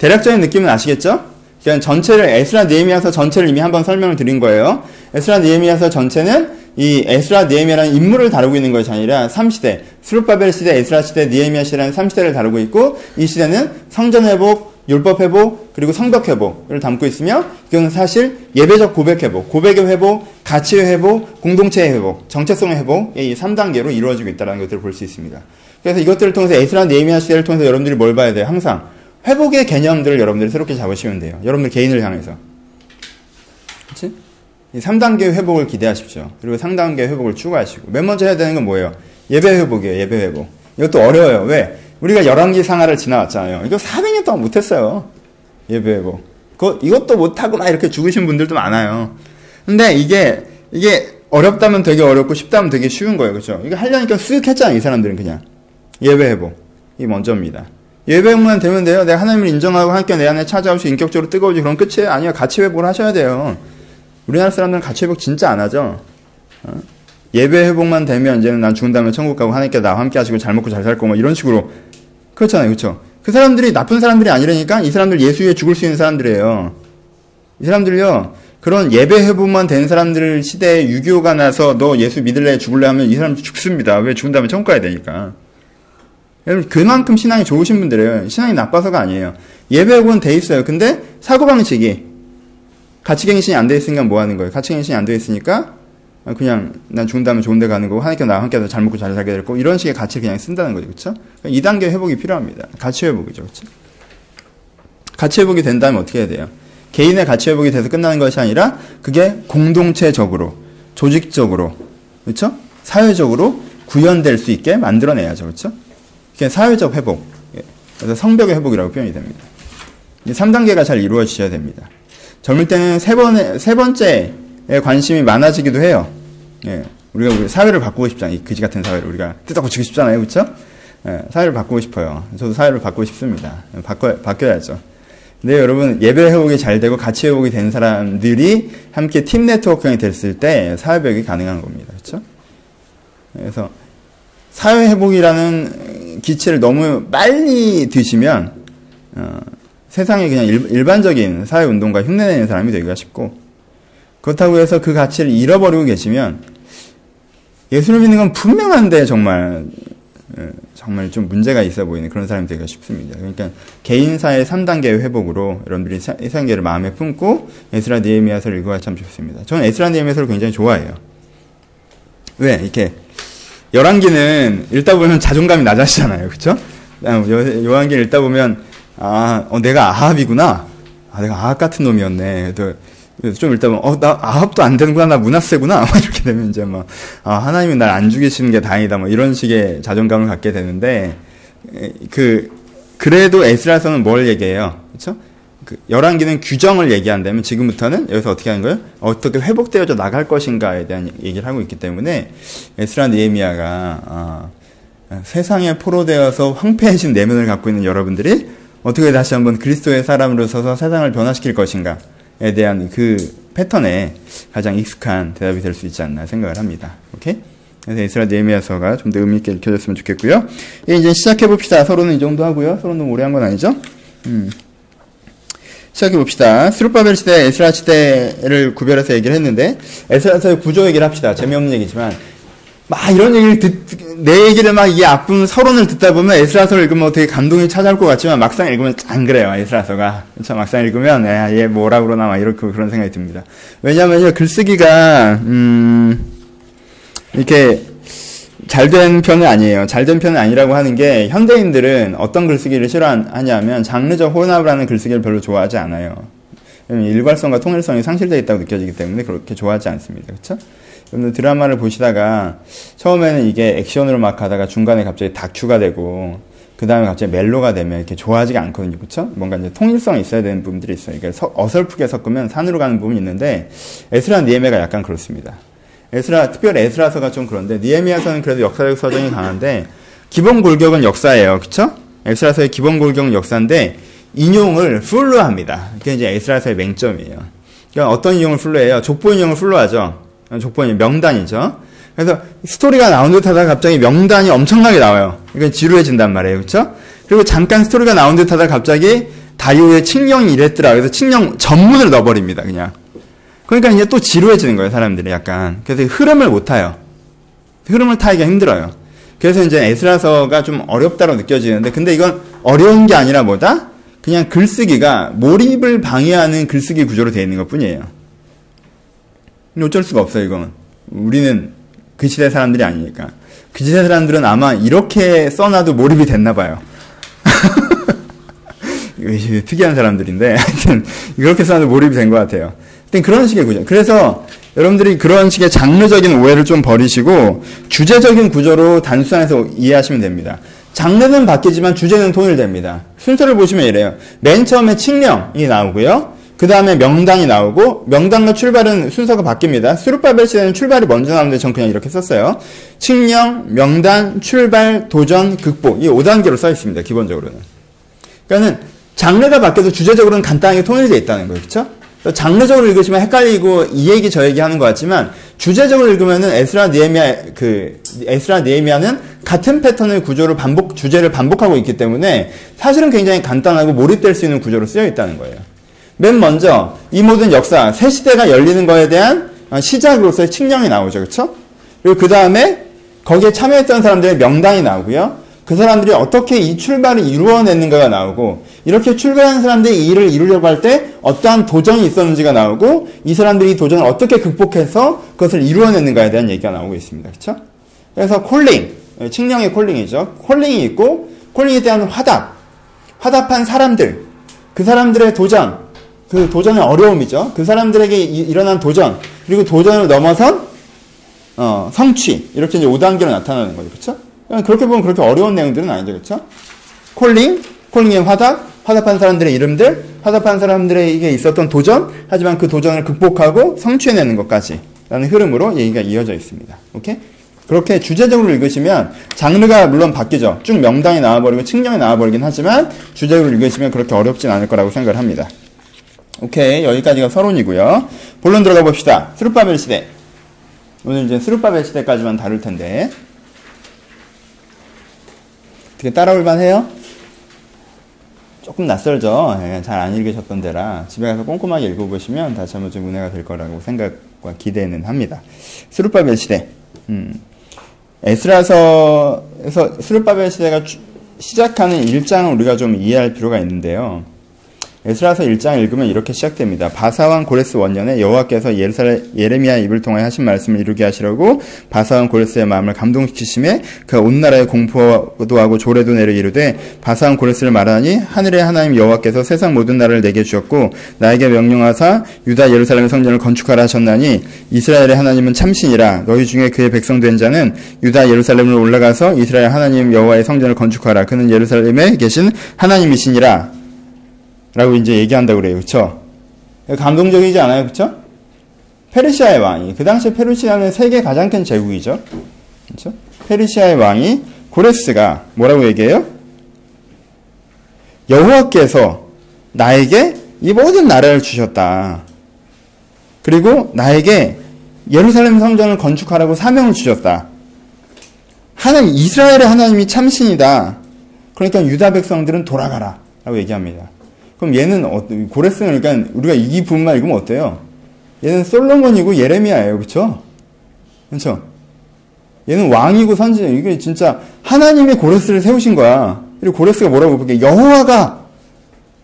A: 대략적인 느낌은 아시겠죠? 그냥 전체를 에스라 니에미아서 전체를 이미 한번 설명을 드린 거예요 에스라 니에미아서 전체는 이 에스라 니에미아라는 인물을 다루고 있는 것이 아니라 3시대 스룹바벨 시대, 에스라 시대, 니에미아 시대라는 3시대를 다루고 있고 이 시대는 성전 회복, 율법 회복 그리고 성벽 회복을 담고 있으며 이건 사실 예배적 고백 회복, 고백의 회복, 가치의 회복, 공동체의 회복, 정체성의 회복의 이 3단계로 이루어지고 있다는 것들을 볼 수 있습니다. 그래서 이것들을 통해서 에스라 네미아 시대를 통해서 여러분들이 뭘 봐야 돼요? 항상 회복의 개념들을 여러분들이 새롭게 잡으시면 돼요. 여러분들 개인을 향해서. 이 3단계 회복을 기대하십시오. 그리고 3단계 회복을 추구하시고 맨 먼저 해야 되는 건 뭐예요? 예배 회복이에요. 예배 회복. 이것도 어려워요. 왜? 우리가 열왕기 상하를 지나왔잖아요. 이거 400년 동안 못했어요. 예배고. 그 이것도 못하고 막 이렇게 죽으신 분들도 많아요. 근데 이게, 이게 어렵다면 되게 어렵고 쉽다면 되게 쉬운 거예요. 그죠? 이거 하려니까 쓱 했잖아요. 이 사람들은 그냥. 예배 회복. 이 먼저입니다. 예배 회복만 되면 돼요. 내가 하나님을 인정하고 함께 내 안에 찾아오시 인격적으로 뜨거워지 그럼 끝이에요. 아니요. 가치 회복을 하셔야 돼요. 우리나라 사람들은 가치 회복 진짜 안 하죠. 어? 예배 회복만 되면 이제는 난 죽은 다음에 천국 가고 하나님께 나와 함께 하시고 잘 먹고 잘 살고 뭐 이런 식으로 그렇잖아요. 그렇죠? 그 사람들이 나쁜 사람들이 아니라니까 이 사람들 예수 위에 죽을 수 있는 사람들이에요. 이 사람들요. 그런 예배 회복만 된 사람들 시대에 유교가 나서 너 예수 믿을래 죽을래 하면 이 사람 죽습니다. 왜 죽은 다음에 천국 가야 되니까. 여러분 그만큼 신앙이 좋으신 분들이에요. 신앙이 나빠서가 아니에요. 예배 회복은 돼 있어요. 근데 사고방식이 가치갱신이 안 돼 있으니까 뭐 하는 거예요? 가치갱신이 안 돼 있으니까 아, 그냥 난 다음에 좋은 데 가는 거고 하나님께 나와 함께 잘 먹고 잘 살게 될 거고 이런 식의 가치를 그냥 쓴다는 거죠. 그렇죠? 2단계 회복이 필요합니다. 가치 회복이죠. 그렇죠? 가치 회복이 된다면 어떻게 해야 돼요? 개인의 가치 회복이 돼서 끝나는 것이 아니라 그게 공동체적으로 조직적으로 그렇죠? 사회적으로 구현될 수 있게 만들어내야죠. 그렇죠? 그게 사회적 회복. 예. 그래서 성벽의 회복이라고 표현이 됩니다. 3단계가 잘 이루어지셔야 됩니다. 젊을 때는 세 번에 세 번째 관심이 많아지기도 해요. 예. 우리가 우리 사회를 바꾸고 싶잖아요. 이 그지 같은 사회를 우리가 뜯어 고치고 싶잖아요. 그렇죠? 예. 사회를 바꾸고 싶어요. 저도 사회를 바꾸고 싶습니다. 바꿔 바뀌어야죠. 근데 여러분 예배 회복이 잘 되고 가치 회복이 된 사람들이 함께 팀 네트워크가 됐을 때 사회 회복이 가능한 겁니다. 그렇죠? 그래서 사회 회복이라는 기체를 너무 빨리 드시면 어, 세상에 그냥 일, 반적인 사회 운동가 흉내내는 사람이 되기가 쉽고 그렇다고 해서 그 가치를 잃어버리고 계시면 예수를 믿는 건 분명한데 정말 예, 정말 좀 문제가 있어 보이는 그런 사람이 되기가 쉽습니다. 그러니까 개인사의 3단계 회복으로 여러분들이 이상계를 마음에 품고 에스라 니에미아서를 읽어야 참 좋습니다. 저는 에스라 니에미아서를 굉장히 좋아해요. 왜? 이렇게 열왕기는 읽다 보면 자존감이 낮아지잖아요. 그렇죠? 요한기 읽다 보면 아, 어, 내가 아합이구나. 아, 내가 아합 같은 놈이었네. 좀 일단 어나 아합도 안 되는구나 나 문화세구나 이렇게 되면 이제 막 아, 하나님이 날 안 죽이시는 게 다행이다 뭐 이런 식의 자존감을 갖게 되는데 그 그래도 에스라서는 뭘 얘기해요 그렇죠 그 열왕기는 규정을 얘기한다면 지금부터는 여기서 어떻게 하는 거예요 어떻게 회복되어져 나갈 것인가에 대한 얘기를 하고 있기 때문에 에스라 니에미아가 아, 세상에 포로되어서 황폐해진 내면을 갖고 있는 여러분들이 어떻게 다시 한번 그리스도의 사람으로 서서 세상을 변화시킬 것인가 에 대한 그 패턴에 가장 익숙한 대답이 될 수 있지 않나 생각을 합니다. 오케이? 그래서 에스라 느헤미야서가 좀 더 의미 있게 읽혀졌으면 좋겠고요. 이제 시작해 봅시다. 서론은 이 정도 하고요. 서론은 오래 한 건 아니죠? 음. 시작해 봅시다. 스룹바벨 시대, 에스라 시대를 구별해서 얘기를 했는데 에스라서의 구조 얘기를 합시다. 재미없는 얘기지만 막 이런 얘기를 듣, 내 얘기를 막이 앞분 서론을 듣다 보면 에스라서를 읽으면 되게 감동이 찾아올 것 같지만 막상 읽으면 안 그래요, 에스라서가. 그렇죠? 막상 읽으면, 야, 얘 뭐라 그러나 막 이렇게 그런 생각이 듭니다. 왜냐면요, 글쓰기가, 음, 이렇게 잘 된 편은 아니에요. 잘 된 편은 아니라고 하는 게 현대인들은 어떤 글쓰기를 싫어하냐면 장르적 혼합을 하는 글쓰기를 별로 좋아하지 않아요. 일괄성과 통일성이 상실되어 있다고 느껴지기 때문에 그렇게 좋아하지 않습니다. 그렇죠? 여러분들 드라마를 보시다가 처음에는 이게 액션으로 막 가다가 중간에 갑자기 다큐가 되고 그 다음에 갑자기 멜로가 되면 이렇게 좋아하지가 않거든요. 그쵸? 뭔가 이제 통일성이 있어야 되는 부분들이 있어요. 그러니까 어설프게 섞으면 산으로 가는 부분이 있는데 에스라 느헤미야가 약간 그렇습니다. 에스라, 특별히 에스라서가 좀 그런데 느헤미야서는 그래도 역사적 서정이 강한데 기본 골격은 역사예요. 그쵸? 에스라서의 기본 골격은 역사인데 인용을 full로 합니다. 그게 이제 에스라서의 맹점이에요. 그러니까 어떤 인용을 full로 해요? 족보 인용을 full로 하죠. 족보 인용, 명단이죠. 그래서 스토리가 나온 듯 하다가 갑자기 명단이 엄청나게 나와요. 이건 지루해진단 말이에요. 그렇죠? 그리고 잠깐 스토리가 나온 듯 하다가 갑자기 다리오의 칙령이 이랬더라. 그래서 칙령 전문을 넣어버립니다. 그냥. 그러니까 이제 또 지루해지는 거예요. 사람들이 약간. 그래서 흐름을 못 타요. 흐름을 타기가 힘들어요. 그래서 이제 에스라서가 좀 어렵다고 느껴지는데 근데 이건 어려운 게 아니라 뭐다? 그냥 글쓰기가 몰입을 방해하는 글쓰기 구조로 되어 있는 것 뿐이에요. 어쩔 수가 없어요, 이건. 우리는 그 시대 사람들이 아니니까. 그 시대 사람들은 아마 이렇게 써놔도 몰입이 됐나 봐요. 특이한 사람들인데, 하여튼, 이렇게 써놔도 몰입이 된 것 같아요. 그런 식의 구조. 그래서 여러분들이 그런 식의 장르적인 오해를 좀 버리시고, 주제적인 구조로 단순해서 이해하시면 됩니다. 장르는 바뀌지만 주제는 통일됩니다. 순서를 보시면 이래요. 맨 처음에 칙령이 나오고요. 그 다음에 명단이 나오고 명단과 출발은 순서가 바뀝니다. 수르바벨 시대는 출발이 먼저 나오는데 전 그냥 이렇게 썼어요. 칙령, 명단, 출발, 도전, 극복 이 5단계로 써 있습니다. 기본적으로는. 그러니까는 장르가 바뀌어도 주제적으로는 간단하게 통일되어 있다는 거예요. 그렇죠? 장르적으로 읽으시면 헷갈리고 이 얘기 저 얘기 하는 것 같지만 주제적으로 읽으면은 에스라 니에미아 그 에스라 니에미아는 같은 패턴의 구조를 반복 주제를 반복하고 있기 때문에 사실은 굉장히 간단하고 몰입될 수 있는 구조로 쓰여 있다는 거예요. 맨 먼저 이 모든 역사 새 시대가 열리는 거에 대한 시작으로서의 칙령이 나오죠, 그렇죠? 그리고 그 다음에 거기에 참여했던 사람들의 명단이 나오고요. 그 사람들이 어떻게 이 출발을 이루어냈는가가 나오고 이렇게 출발한 사람들이 이 일을 이루려고 할 때 어떠한 도전이 있었는지가 나오고 이 사람들이 이 도전을 어떻게 극복해서 그것을 이루어냈는가에 대한 얘기가 나오고 있습니다. 그렇죠? 그래서 콜링, 칙령의 콜링이죠. 콜링이 있고 콜링에 대한 화답, 화답한 사람들, 그 사람들의 도전, 그 도전의 어려움이죠. 그 사람들에게 일어난 도전, 그리고 도전을 넘어선 어, 성취 이렇게 이제 5단계로 나타나는 거죠. 그렇죠? 그렇게 보면 그렇게 어려운 내용들은 아니죠. 그렇죠? 콜링, 콜링의 화답, 화답한 사람들의 이름들, 화답한 사람들에게 있었던 도전, 하지만 그 도전을 극복하고 성취해내는 것까지 라는 흐름으로 얘기가 이어져 있습니다. 오케이? 그렇게 주제적으로 읽으시면 장르가 물론 바뀌죠. 쭉 명당이 나와버리고 칙령이 나와버리긴 하지만 주제적으로 읽으시면 그렇게 어렵진 않을 거라고 생각을 합니다. 오케이 여기까지가 서론이고요. 본론 들어가 봅시다. 스루바벨 시대. 오늘 이제 스루바벨 시대까지만 다룰 텐데 어떻게 따라올 만 해요? 조금 낯설죠. 예, 잘안 읽으셨던 데라 집에 가서 꼼꼼하게 읽어보시면 다시 한번 좀 은혜가 될 거라고 생각과 기대는 합니다. 스루바벨 시대. 음. 에스라서에서 스루바벨 시대가 시작하는 일장을 우리가 좀 이해할 필요가 있는데요. 에스라서 1장 읽으면 이렇게 시작됩니다. 바사왕 고레스 원년에 여호와께서 예레미야 입을 통해 하신 말씀을 이루게 하시려고 바사왕 고레스의 마음을 감동시키심에 그 온 나라에 공포도 하고 조례도 내려 이르되 바사왕 고레스를 말하니 하늘의 하나님 여호와께서 세상 모든 나라를 내게 주었고 나에게 명령하사 유다 예루살렘 성전을 건축하라 하셨나니 이스라엘의 하나님은 참신이라 너희 중에 그의 백성 된 자는 유다 예루살렘으로 올라가서 이스라엘 하나님 여호와의 성전을 건축하라 그는 예루살렘에 계신 하나님이시니라 라고 이제 얘기한다고 그래요. 그쵸? 감동적이지 않아요? 그쵸? 페르시아의 왕이, 그 당시에 페르시아는 세계 가장 큰 제국이죠. 그쵸? 페르시아의 왕이 고레스가 뭐라고 얘기해요? 여호와께서 나에게 이 모든 나라를 주셨다. 그리고 나에게 예루살렘 성전을 건축하라고 사명을 주셨다. 하나님, 이스라엘의 하나님이 참신이다. 그러니까 유다 백성들은 돌아가라. 라고 얘기합니다. 그럼 얘는 어, 고레스는 그러니까 우리가 이 부분만 읽으면 어때요? 얘는 솔로몬이고 예레미야예요. 그렇죠? 그렇죠? 얘는 왕이고 선지 이게 진짜 하나님의 고레스를 세우신 거야. 그리고 고레스가 뭐라고 볼게 여호와가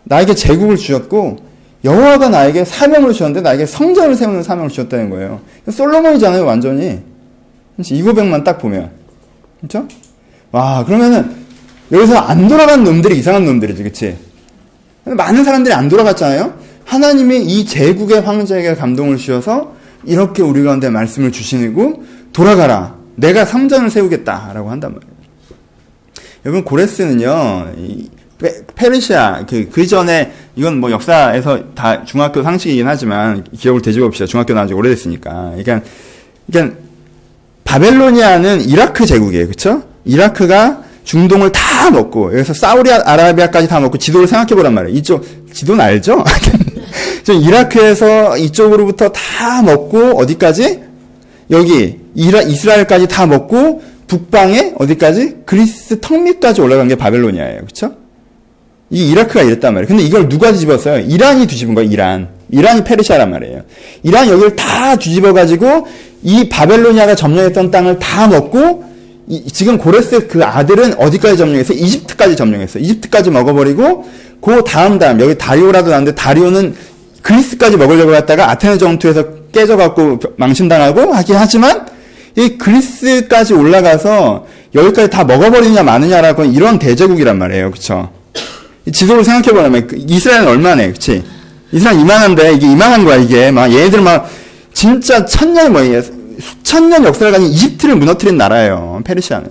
A: 나에게 제국을 주셨고 여호와가 나에게 사명을 주셨는데 나에게 성전을 세우는 사명을 주셨다는 거예요. 솔로몬이잖아요, 완전히. 이 고백만 딱 보면. 그렇죠? 와 그러면은 여기서 안 돌아간 놈들이 이상한 놈들이지, 그치? 많은 사람들이 안 돌아갔잖아요. 하나님이 이 제국의 황제에게 감동을 주셔서 이렇게 우리 가운데 말씀을 주시고 돌아가라. 내가 성전을 세우겠다라고 한단 말이에요. 여러분 고레스는요. 페르시아 그, 그 전에 이건 뭐 역사에서 다 중학교 상식이긴 하지만 기억을 되짚읍시다. 중학교 나온 지 오래됐으니까. 그러니까 그러니까 바벨로니아는 이라크 제국이에요. 그렇죠? 이라크가 중동을 다 먹고 여기서 사우디아라비아까지 다 먹고 지도를 생각해 보란 말이에요. 이쪽 지도는 알죠? 이라크에서 이쪽으로부터 다 먹고 어디까지? 여기 이라, 이스라엘까지 다 먹고 북방에 어디까지? 그리스 턱 밑까지 올라간 게 바벨로니아예요. 그렇죠? 이 이라크가 이랬단 말이에요. 근데 이걸 누가 뒤집었어요? 이란이 뒤집은 거예요. 이란. 이란이 페르시아란 말이에요. 이란 여기를 다 뒤집어 가지고 이 바벨로니아가 점령했던 땅을 다 먹고 이, 지금 고레스 그 아들은 어디까지 점령했어? 이집트까지 점령했어. 이집트까지 먹어버리고 그 다음 다음 여기 다리오라도 나는데 다리오는 그리스까지 먹으려고 했다가 아테네 정투에서 깨져갖고 망신당하고 하긴 하지만 이 그리스까지 올라가서 여기까지 다 먹어버리냐 마느냐라고 이런 대제국이란 말이에요. 그쵸? 지도를 생각해보면 이스라엘은 얼마네, 그치? 이스라엘 이만한데 이게 이만한 거야 이게 막 얘네들 막 진짜 천년 뭐 수천 년 역사를 가진 이집트를 무너뜨린 나라예요. 페르시아는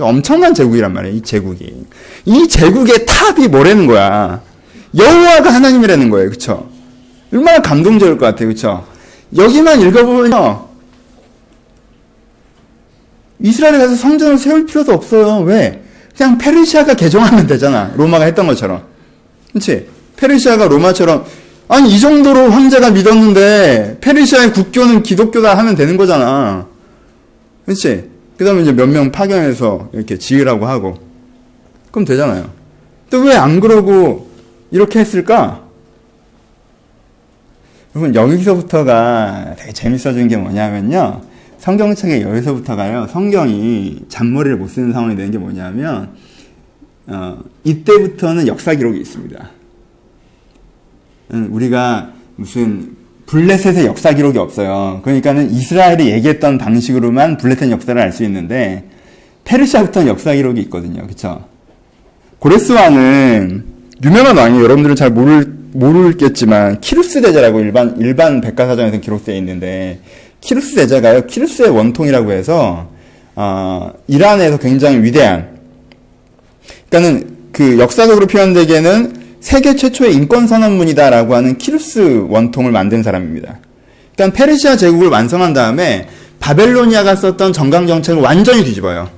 A: 엄청난 제국이란 말이에요. 이 제국이 이 제국의 탑이 뭐라는 거야? 여호와가 하나님이라는 거예요. 그쵸? 얼마나 감동적일 것 같아요. 그쵸? 여기만 읽어보면요. 이스라엘에 가서 성전을 세울 필요도 없어요. 왜? 그냥 페르시아가 개종하면 되잖아. 로마가 했던 것처럼. 그치? 페르시아가 로마처럼 아니 이 정도로 황제가 믿었는데 페르시아의 국교는 기독교다 하면 되는 거잖아. 그렇지? 그다음에 이제 몇 명 파견해서 이렇게 지으라고 하고 그럼 되잖아요. 또 왜 안 그러고 이렇게 했을까? 여러분 여기서부터가 되게 재밌어진 게 뭐냐면요. 성경책에 여기서부터가요. 성경이 잔머리를 못 쓰는 상황이 되는 게 뭐냐면 어, 이때부터는 역사 기록이 있습니다. 음, 우리가 무슨 블레셋의 역사 기록이 없어요. 그러니까는 이스라엘이 얘기했던 방식으로만 블레셋 역사를 알 수 있는데 페르시아부터는 역사 기록이 있거든요. 그쵸? 고레스 왕은 유명한 왕이에요. 여러분들은 잘 모를, 모르겠지만 키루스 대제라고 일반, 일반 백과사전에서 기록되어 있는데 키루스 대제가요. 키루스의 원통이라고 해서 어, 이란에서 굉장히 위대한 그러니까는 그 역사적으로 표현되기에는 세계 최초의 인권 선언문이다라고 하는 키루스 원통을 만든 사람입니다. 그러니까 페르시아 제국을 완성한 다음에 바벨로니아가 썼던 정강 정책을 완전히 뒤집어요.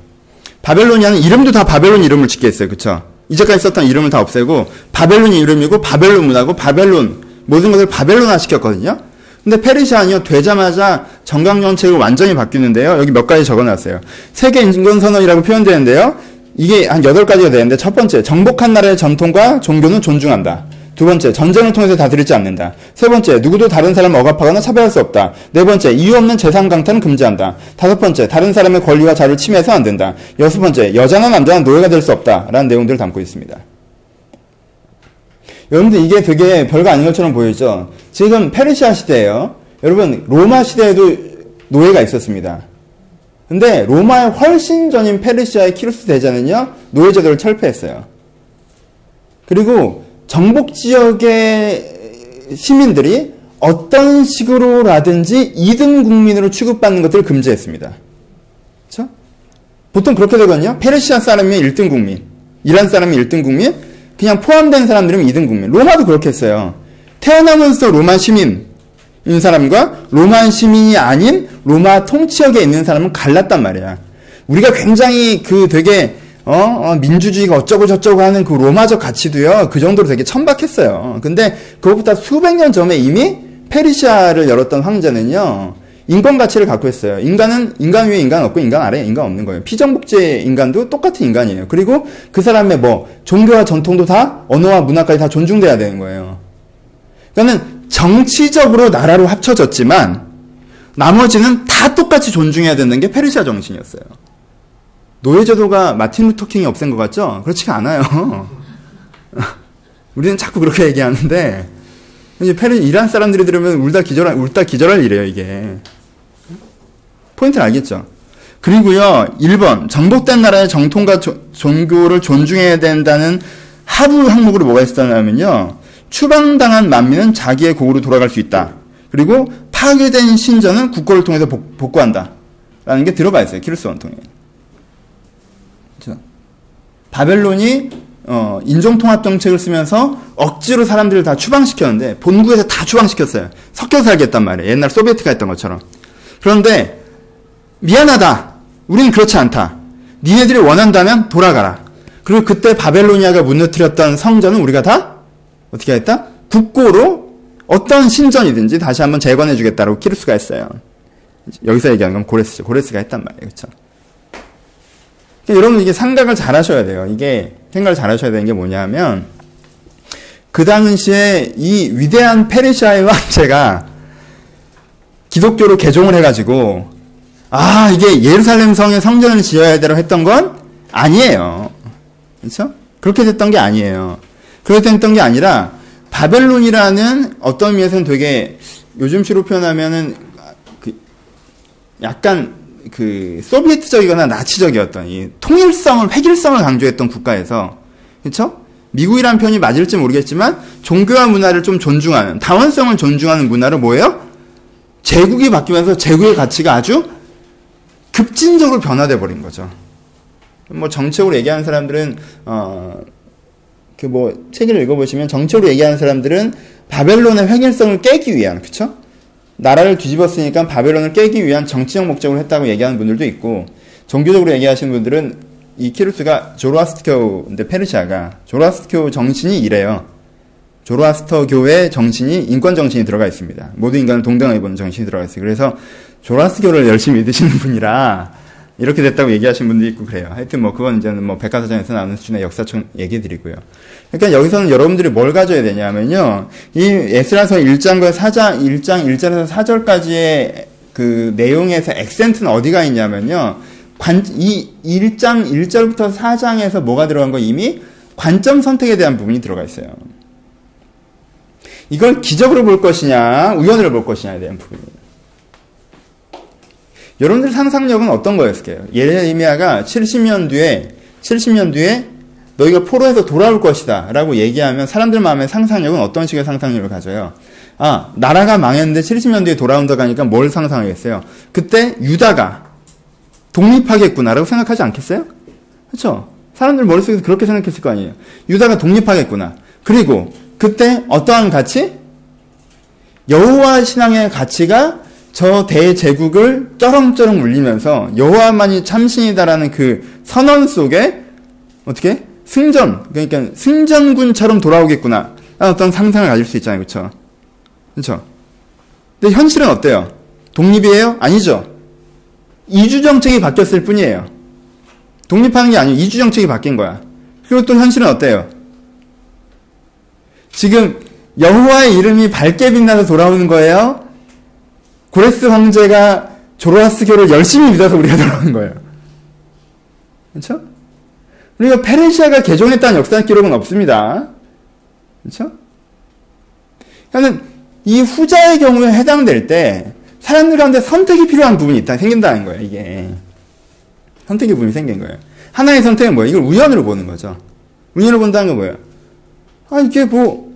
A: 바벨로니아는 이름도 다 바벨론 이름을 짓게 했어요. 그쵸? 이제까지 썼던 이름을 다 없애고 바벨론 이름이고 바벨론 문화고 바벨론 모든 것을 바벨론화 시켰거든요. 근데 페르시아는요 되자마자 정강 정책을 완전히 바뀌는데요. 여기 몇 가지 적어놨어요. 세계 인권 선언이라고 표현되는데요. 이게 한 여덟 가지가 되는데 첫 번째 정복한 나라의 전통과 종교는 존중한다. 두 번째, 전쟁을 통해서 다스리지 않는다. 세 번째, 누구도 다른 사람을 억압하거나 차별할 수 없다. 네 번째, 이유 없는 재산 강탈은 금지한다. 다섯 번째, 다른 사람의 권리와 자유를 침해해서 안 된다. 여섯 번째, 여자나 남자나 노예가 될 수 없다. 라는 내용들을 담고 있습니다. 여러분들 이게 되게 별거 아닌 것처럼 보이죠? 지금 페르시아 시대예요. 여러분, 로마 시대에도 노예가 있었습니다. 근데 로마의 훨씬 전인 페르시아의 키루스 대제는요 노예 제도를 철폐했어요. 그리고 정복 지역의 시민들이 어떤 식으로라든지 2등 국민으로 취급받는 것들을 금지했습니다. 그렇죠? 보통 그렇게 되거든요. 페르시아 사람이 1등 국민, 이란 사람이 1등 국민, 그냥 포함된 사람들은 2등 국민. 로마도 그렇게 했어요. 태어나면서 로마 시민, 있는 사람과 로마 시민이 아닌 로마 통치역에 있는 사람은 갈랐단 말이야. 우리가 굉장히 그 되게 어, 어, 민주주의가 어쩌고 저쩌고 하는 그 로마적 가치도요 그 정도로 되게 천박했어요. 근데 그것보다 수백 년 전에 이미 페르시아를 열었던 황제는요 인권 가치를 갖고 있어요. 인간은 인간 위에 인간 없고 인간 아래에 인간 없는 거예요. 피정복제 인간도 똑같은 인간이에요. 그리고 그 사람의 뭐 종교와 전통도 다 언어와 문화까지 다 존중돼야 되는 거예요. 그러니까는 정치적으로 나라로 합쳐졌지만 나머지는 다 똑같이 존중해야 되는 게 페르시아 정신이었어요. 노예제도가 마틴 루터킹이 없앤 것 같죠? 그렇지가 않아요. 우리는 자꾸 그렇게 얘기하는데 페르 이란 사람들이 들으면 울다 기절할 울다 기절할 일이에요 이게. 포인트를 알겠죠? 그리고요, 1번, 정복된 나라의 정통과 조, 종교를 존중해야 된다는 하부 항목으로 뭐가 있었냐면요, 추방당한 만민은 자기의 고향으로 돌아갈 수 있다. 그리고 파괴된 신전은 국고를 통해서 복, 복구한다. 라는 게 들어가 있어요, 키루스 원통에. 그렇죠? 바벨론이 어, 인종통합 정책을 쓰면서 억지로 사람들을 다 추방시켰는데 본국에서 다 추방시켰어요. 섞여 살겠단 말이에요. 옛날 소비에트가 했던 것처럼. 그런데 미안하다. 우리는 그렇지 않다. 니네들이 원한다면 돌아가라. 그리고 그때 바벨로니아가 무너뜨렸던 성전은 우리가 다 어떻게 했다? 국고로 어떤 신전이든지 다시 한번 재건해 주겠다고 키루스가 했어요. 여기서 얘기하는 건 고레스죠. 고레스가 했단 말이에요. 그렇죠? 그러니까 여러분 이게 생각을 잘 하셔야 돼요. 이게 생각을 잘 하셔야 되는 게 뭐냐면 그 당시에 이 위대한 페르시아의 왕제가 기독교로 개종을 해가지고 아 이게 예루살렘 성에 성전을 지어야 되라고 했던 건 아니에요. 그렇죠? 그렇게 됐던 게 아니에요. 그렇게 됐던 게 아니라 바벨론이라는 어떤 의미에서는 되게 요즘식으로 표현하면은 그 약간 그 소비에트적이거나 나치적이었던 이 통일성을 획일성을 강조했던 국가에서 그렇죠? 미국이란 표현이 맞을지 모르겠지만 종교와 문화를 좀 존중하는 다원성을 존중하는 문화로 뭐예요? 제국이 바뀌면서 제국의 가치가 아주 급진적으로 변화돼 버린 거죠. 뭐 정책으로 얘기하는 사람들은 어 그 뭐 책을 읽어보시면 정책으로 얘기하는 사람들은 바벨론의 획일성을 깨기 위한 그쵸? 나라를 뒤집었으니까 바벨론을 깨기 위한 정치적 목적으로 했다고 얘기하는 분들도 있고 종교적으로 얘기하시는 분들은 이 키루스가 조로아스터교인데 페르시아가 조로아스터교 정신이 이래요. 조로아스터 교의 정신이 인권 정신이 들어가 있습니다. 모든 인간을 동등하게 보는 정신이 들어가 있어요. 그래서 조라스교를 열심히 믿으시는 분이라 이렇게 됐다고 얘기하시는 분도 있고 그래요. 하여튼 뭐 그건 이제는 뭐 백과사전에서 나오는 수준의 역사적 얘기 드리고요. 그러니까 여기서는 여러분들이 뭘 가져야 되냐면요. 이 에스라서 1장과 4장, 1장 1절에서 4절까지의 그 내용에서 액센트는 어디가 있냐면요. 관, 이 1장 1절부터 4장에서 뭐가 들어간 거 이미 관점 선택에 대한 부분이 들어가 있어요. 이걸 기적으로 볼 것이냐, 우연으로 볼 것이냐에 대한 부분이에요. 여러분들 상상력은 어떤 거였을까요? 예레미야가 70년 뒤에 70년 뒤에 너희가 포로에서 돌아올 것이다 라고 얘기하면 사람들 마음의 상상력은 어떤 식의 상상력을 가져요? 아, 나라가 망했는데 70년 뒤에 돌아온다고 하니까 뭘 상상하겠어요? 그때 유다가 독립하겠구나라고 생각하지 않겠어요? 그렇죠? 사람들 머릿속에서 그렇게 생각했을 거 아니에요. 유다가 독립하겠구나. 그리고 그때 어떠한 가치? 여호와 신앙의 가치가 저 대제국을 쩌렁쩌렁 울리면서 여호와만이 참신이다라는 그 선언 속에 어떻게 승전 그러니까 승전군처럼 돌아오겠구나 어떤 상상을 가질 수 있잖아요, 그렇죠? 그렇죠? 근데 현실은 어때요? 독립이에요? 아니죠. 이주 정책이 바뀌었을 뿐이에요. 독립하는 게 아니고 이주 정책이 바뀐 거야. 그리고 또 현실은 어때요? 지금 여호와의 이름이 밝게 빛나서 돌아오는 거예요. 고레스 황제가 조로아스교를 열심히 믿어서 우리가 돌아오는 거예요. 그렇죠? 우리가 페르시아가 개종했다는 역사 기록은 없습니다. 그렇죠? 그러니까 이 후자의 경우에 해당될 때 사람들 가운데 선택이 필요한 부분이 있다 생긴다는 거예요. 이게 선택의 부분이 생긴 거예요. 하나의 선택은 뭐예요? 이걸 우연으로 보는 거죠. 우연으로 본다는 건 뭐예요? 아 이게 뭐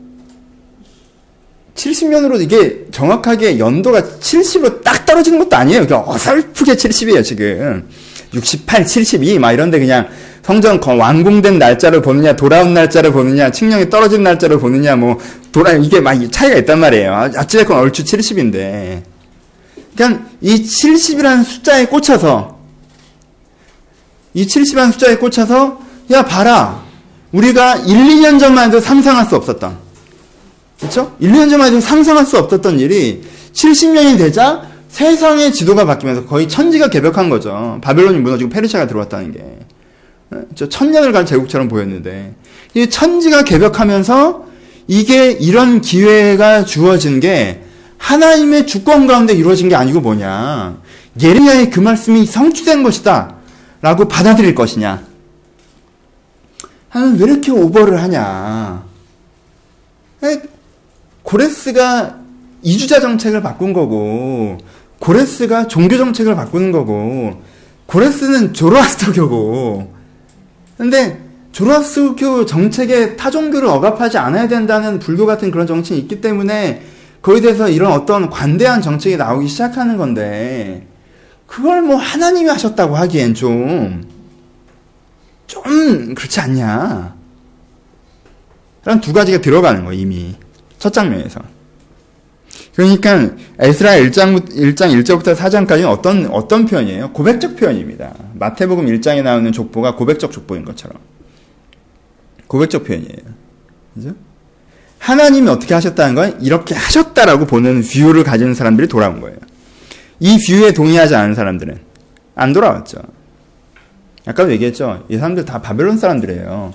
A: 70년으로 이게 정확하게 연도가 70으로 딱 떨어지는 것도 아니에요. 어설프게 70이에요, 지금. 68, 72, 막 이런데 그냥 성전 완공된 날짜를 보느냐, 돌아온 날짜를 보느냐, 칙령이 떨어진 날짜를 보느냐, 뭐, 돌아, 이게 막 차이가 있단 말이에요. 아, 어찌됐건 얼추 70인데. 그냥 이 70이라는 숫자에 꽂혀서, 이 70이라는 숫자에 꽂혀서, 야, 봐라. 우리가 1, 2년 전만 해도 상상할 수 없었던, 그렇죠? 1, 2년 전만 해도 상상할 수 없었던 일이 70년이 되자 세상의 지도가 바뀌면서 거의 천지가 개벽한 거죠. 바벨론이 무너지고 페르시아가 들어왔다는 게. 저 천년을 간 제국처럼 보였는데 이 천지가 개벽하면서 이게 이런 기회가 주어진 게 하나님의 주권 가운데 이루어진 게 아니고 뭐냐. 예레미야의 그 말씀이 성취된 것이다. 라고 받아들일 것이냐. 하는 왜 이렇게 오버를 하냐. 고레스가 이주자 정책을 바꾼 거고 고레스가 종교 정책을 바꾸는 거고 고레스는 조로아스터교고. 근데 조로아스터교 정책에 타종교를 억압하지 않아야 된다는 불교 같은 그런 정책이 있기 때문에 거기에 대해서 이런 어떤 관대한 정책이 나오기 시작하는 건데 그걸 뭐 하나님이 하셨다고 하기엔 좀, 좀 그렇지 않냐. 라는 두 가지가 들어가는 거예요, 이미. 첫 장면에서. 그러니까 에스라 1장 1장 1절부터 4장까지는 어떤 어떤 표현이에요? 고백적 표현입니다. 마태복음 1장에 나오는 족보가 고백적 족보인 것처럼 고백적 표현이에요. 그죠? 하나님이 어떻게 하셨다는 건 이렇게 하셨다라고 보는 view를 가진 사람들이 돌아온 거예요. 이 view에 동의하지 않은 사람들은 안 돌아왔죠. 아까도 얘기했죠. 이 사람들 다 바벨론 사람들이에요.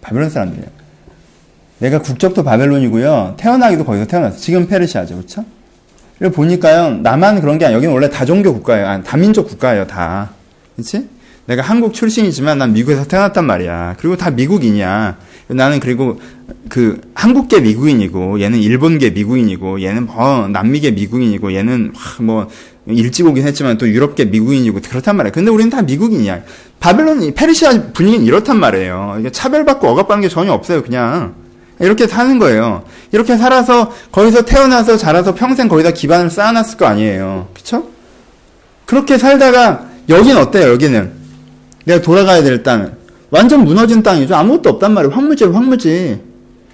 A: 바벨론 사람들이에요. 내가 국적도 바벨론이고요. 태어나기도 거기서 태어났어. 지금 페르시아죠. 그렇죠? 그리고 보니까요. 나만 그런 게 아니라 여기는 원래 다종교 국가예요. 아니, 다민족 국가예요. 다. 그렇지? 내가 한국 출신이지만 난 미국에서 태어났단 말이야. 그리고 다 미국이냐. 나는 그리고 그 한국계 미국인이고 얘는 일본계 미국인이고 얘는 뭐 남미계 미국인이고 얘는 뭐 일찍 오긴 했지만 또 유럽계 미국인이고 그렇단 말이야. 근데 우리는 다 미국인이야. 바벨론 페르시아 분위기는 이렇단 말이에요. 차별받고 억압받는 게 전혀 없어요. 그냥 이렇게 사는 거예요. 이렇게 살아서 거기서 태어나서 자라서 평생 거기다 기반을 쌓아놨을 거 아니에요. 그쵸? 그렇게 살다가 여긴 어때요? 여기는 내가 돌아가야 될 땅은 완전 무너진 땅이죠. 아무것도 없단 말이에요. 황무지 황무지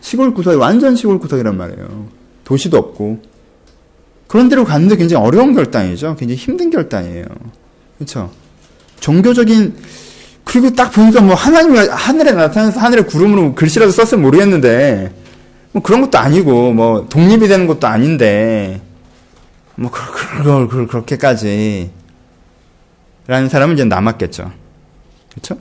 A: 시골 구석이 완전 시골 구석이란 말이에요. 도시도 없고 그런 데로 가는데 굉장히 어려운 결단이죠. 굉장히 힘든 결단이에요. 그렇죠? 종교적인 그리고 딱 보니까 뭐 하나님이 하늘에 나타나서 하늘에 구름으로 글씨라도 썼으면 모르겠는데 뭐 그런 것도 아니고 뭐 독립이 되는 것도 아닌데 뭐 그걸 그, 그, 그렇게까지 라는 사람은 이제 남았겠죠. 그렇죠?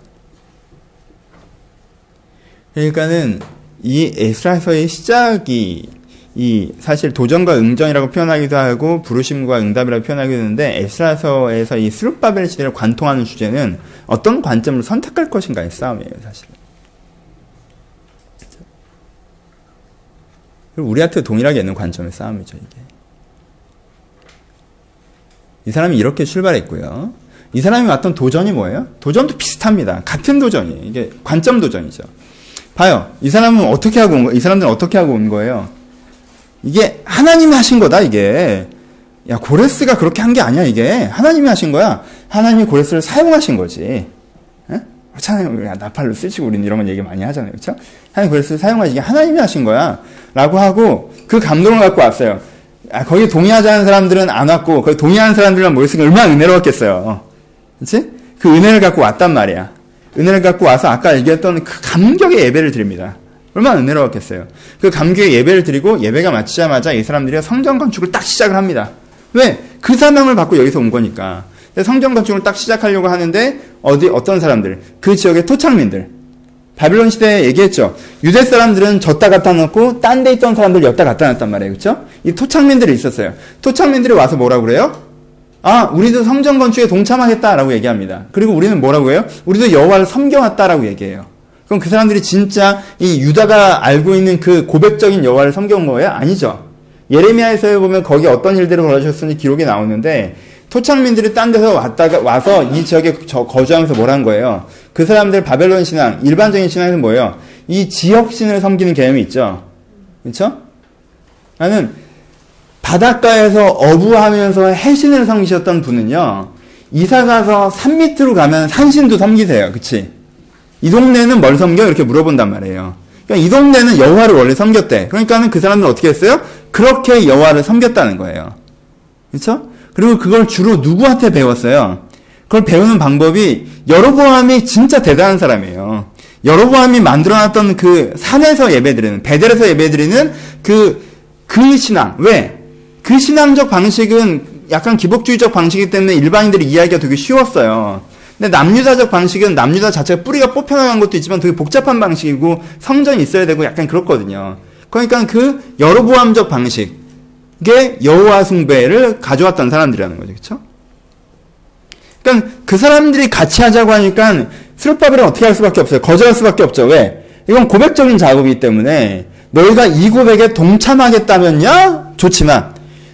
A: 그러니까는 이 에스라서의 시작이 이 사실 도전과 응전이라고 표현하기도 하고 부르심과 응답이라고 표현하기도 하는데 에스라서에서 이 스룹바벨 시대를 관통하는 주제는 어떤 관점을 선택할 것인가의 싸움이에요, 사실. 우리한테 동일하게 있는 관점의 싸움이죠, 이게. 이 사람이 이렇게 출발했고요. 이 사람이 왔던 도전이 뭐예요? 도전도 비슷합니다. 같은 도전이에요. 이게 관점 도전이죠. 봐요. 이 사람은 어떻게 하고 온 거, 이 사람들은 어떻게 하고 온 거예요? 이게 하나님이 하신 거다, 이게. 야, 고레스가 그렇게 한 게 아니야, 이게. 하나님이 하신 거야. 하나님이 고레스를 사용하신 거지. 참, 나팔로 쓰시고 우리는 이런 건 얘기 많이 하잖아요. 그쵸? 하나님 고레스를 사용하신 게 하나님이 하신 거야. 라고 하고 그 감동을 갖고 왔어요. 아, 거기 동의하지 않은 사람들은 안 왔고, 거기 동의하는 사람들만 모였으니까 얼마나 은혜로웠겠어요. 그치? 그 은혜를 갖고 왔단 말이야. 은혜를 갖고 와서 아까 얘기했던 그 감격의 예배를 드립니다. 얼마나 은혜로웠겠어요. 그 감격의 예배를 드리고 예배가 마치자마자 이 사람들이 성전 건축을 딱 시작을 합니다. 왜? 그 사명을 받고 여기서 온 거니까. 성전 건축을 딱 시작하려고 하는데 어디 어떤 사람들? 그 지역의 토착민들. 바빌론 시대에 얘기했죠. 유대 사람들은 졌다 갖다 놓고 딴 데 있던 사람들 였다 갖다 놨단 말이에요. 그렇죠? 이 토착민들이 있었어요. 토착민들이 와서 뭐라고 그래요? 아, 우리도 성전 건축에 동참하겠다라고 얘기합니다. 그리고 우리는 뭐라고 해요? 우리도 여호와를 섬겨왔다라고 얘기해요. 그럼 그 사람들이 진짜 이 유다가 알고 있는 그 고백적인 여호와를 섬겨온 거예요? 아니죠. 예레미야에서 보면 거기 어떤 일들이 벌어졌는지 기록이 나오는데 토착민들이 딴 데서 왔다가 와서 이 지역에 거주하면서 뭐란 거예요? 그 사람들 바벨론 신앙, 일반적인 신앙은 뭐예요? 이 지역 신을 섬기는 개념이 있죠. 그렇죠? 나는 바닷가에서 어부하면서 해신을 섬기셨던 분은요. 이사 가서 산 밑으로 가면 산신도 섬기세요. 그치? 이 동네는 뭘 섬겨? 이렇게 물어본단 말이에요. 그러니까 이 동네는 여호와를 원래 섬겼대. 그러니까는 그 사람들은 어떻게 했어요? 그렇게 여호와를 섬겼다는 거예요. 그렇죠? 그리고 그걸 주로 누구한테 배웠어요? 그걸 배우는 방법이 여로보암이 진짜 대단한 사람이에요. 여로보암이 만들어놨던 그 산에서 예배드리는 베델에서 예배드리는 그그 그 신앙 왜? 그 신앙적 방식은 약간 기복주의적 방식이기 때문에 일반인들이 이해하기가 되게 쉬웠어요. 근데 남유다적 방식은 남유다 자체가 뿌리가 뽑혀나간 것도 있지만 되게 복잡한 방식이고 성전이 있어야 되고 약간 그렇거든요. 그러니까 그 여로보암적 방식의 여호와 숭배를 가져왔던 사람들이라는 거죠. 그렇죠? 그러니까 그 사람들이 같이 하자고 하니까 스룹바벨은 어떻게 할 수밖에 없어요. 거절할 수밖에 없죠. 왜? 이건 고백적인 작업이기 때문에 너희가 이 고백에 동참하겠다면야 좋지만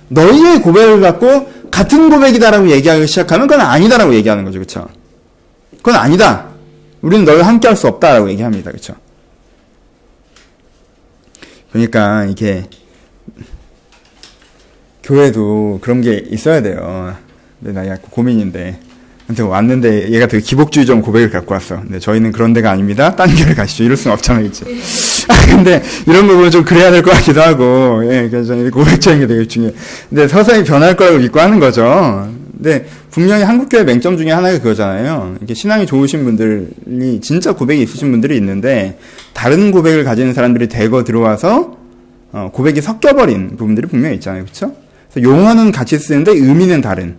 A: 너희의 고백을 갖고 같은 고백이다라고 얘기하기 시작하면 그건 아니다라고 얘기하는 거죠. 그쵸? 그건 아니다. 우리는 너를 함께 할 수 없다라고 얘기합니다. 그쵸? 그러니까 이게 교회도 그런 게 있어야 돼요. 근데 나 약간 고민인데. 근데 왔는데 얘가 되게 기복주의적 고백을 갖고 왔어. 근데 저희는 그런 데가 아닙니다. 딴 교회 가시죠. 이럴 수는 없잖아요, 그치? 아, 근데 이런 부분은 좀 그래야 될 것 같기도 하고, 예, 그래서 저는 고백적인 게 되게 중요해. 근데 서서히 변할 거라고 믿고 하는 거죠. 근데 분명히 한국교회 맹점 중에 하나가 그거잖아요. 이렇게 신앙이 좋으신 분들이, 진짜 고백이 있으신 분들이 있는데, 다른 고백을 가지는 사람들이 대거 들어와서, 어, 고백이 섞여버린 부분들이 분명히 있잖아요. 그쵸? 용어는 같이 쓰는데 의미는 다른.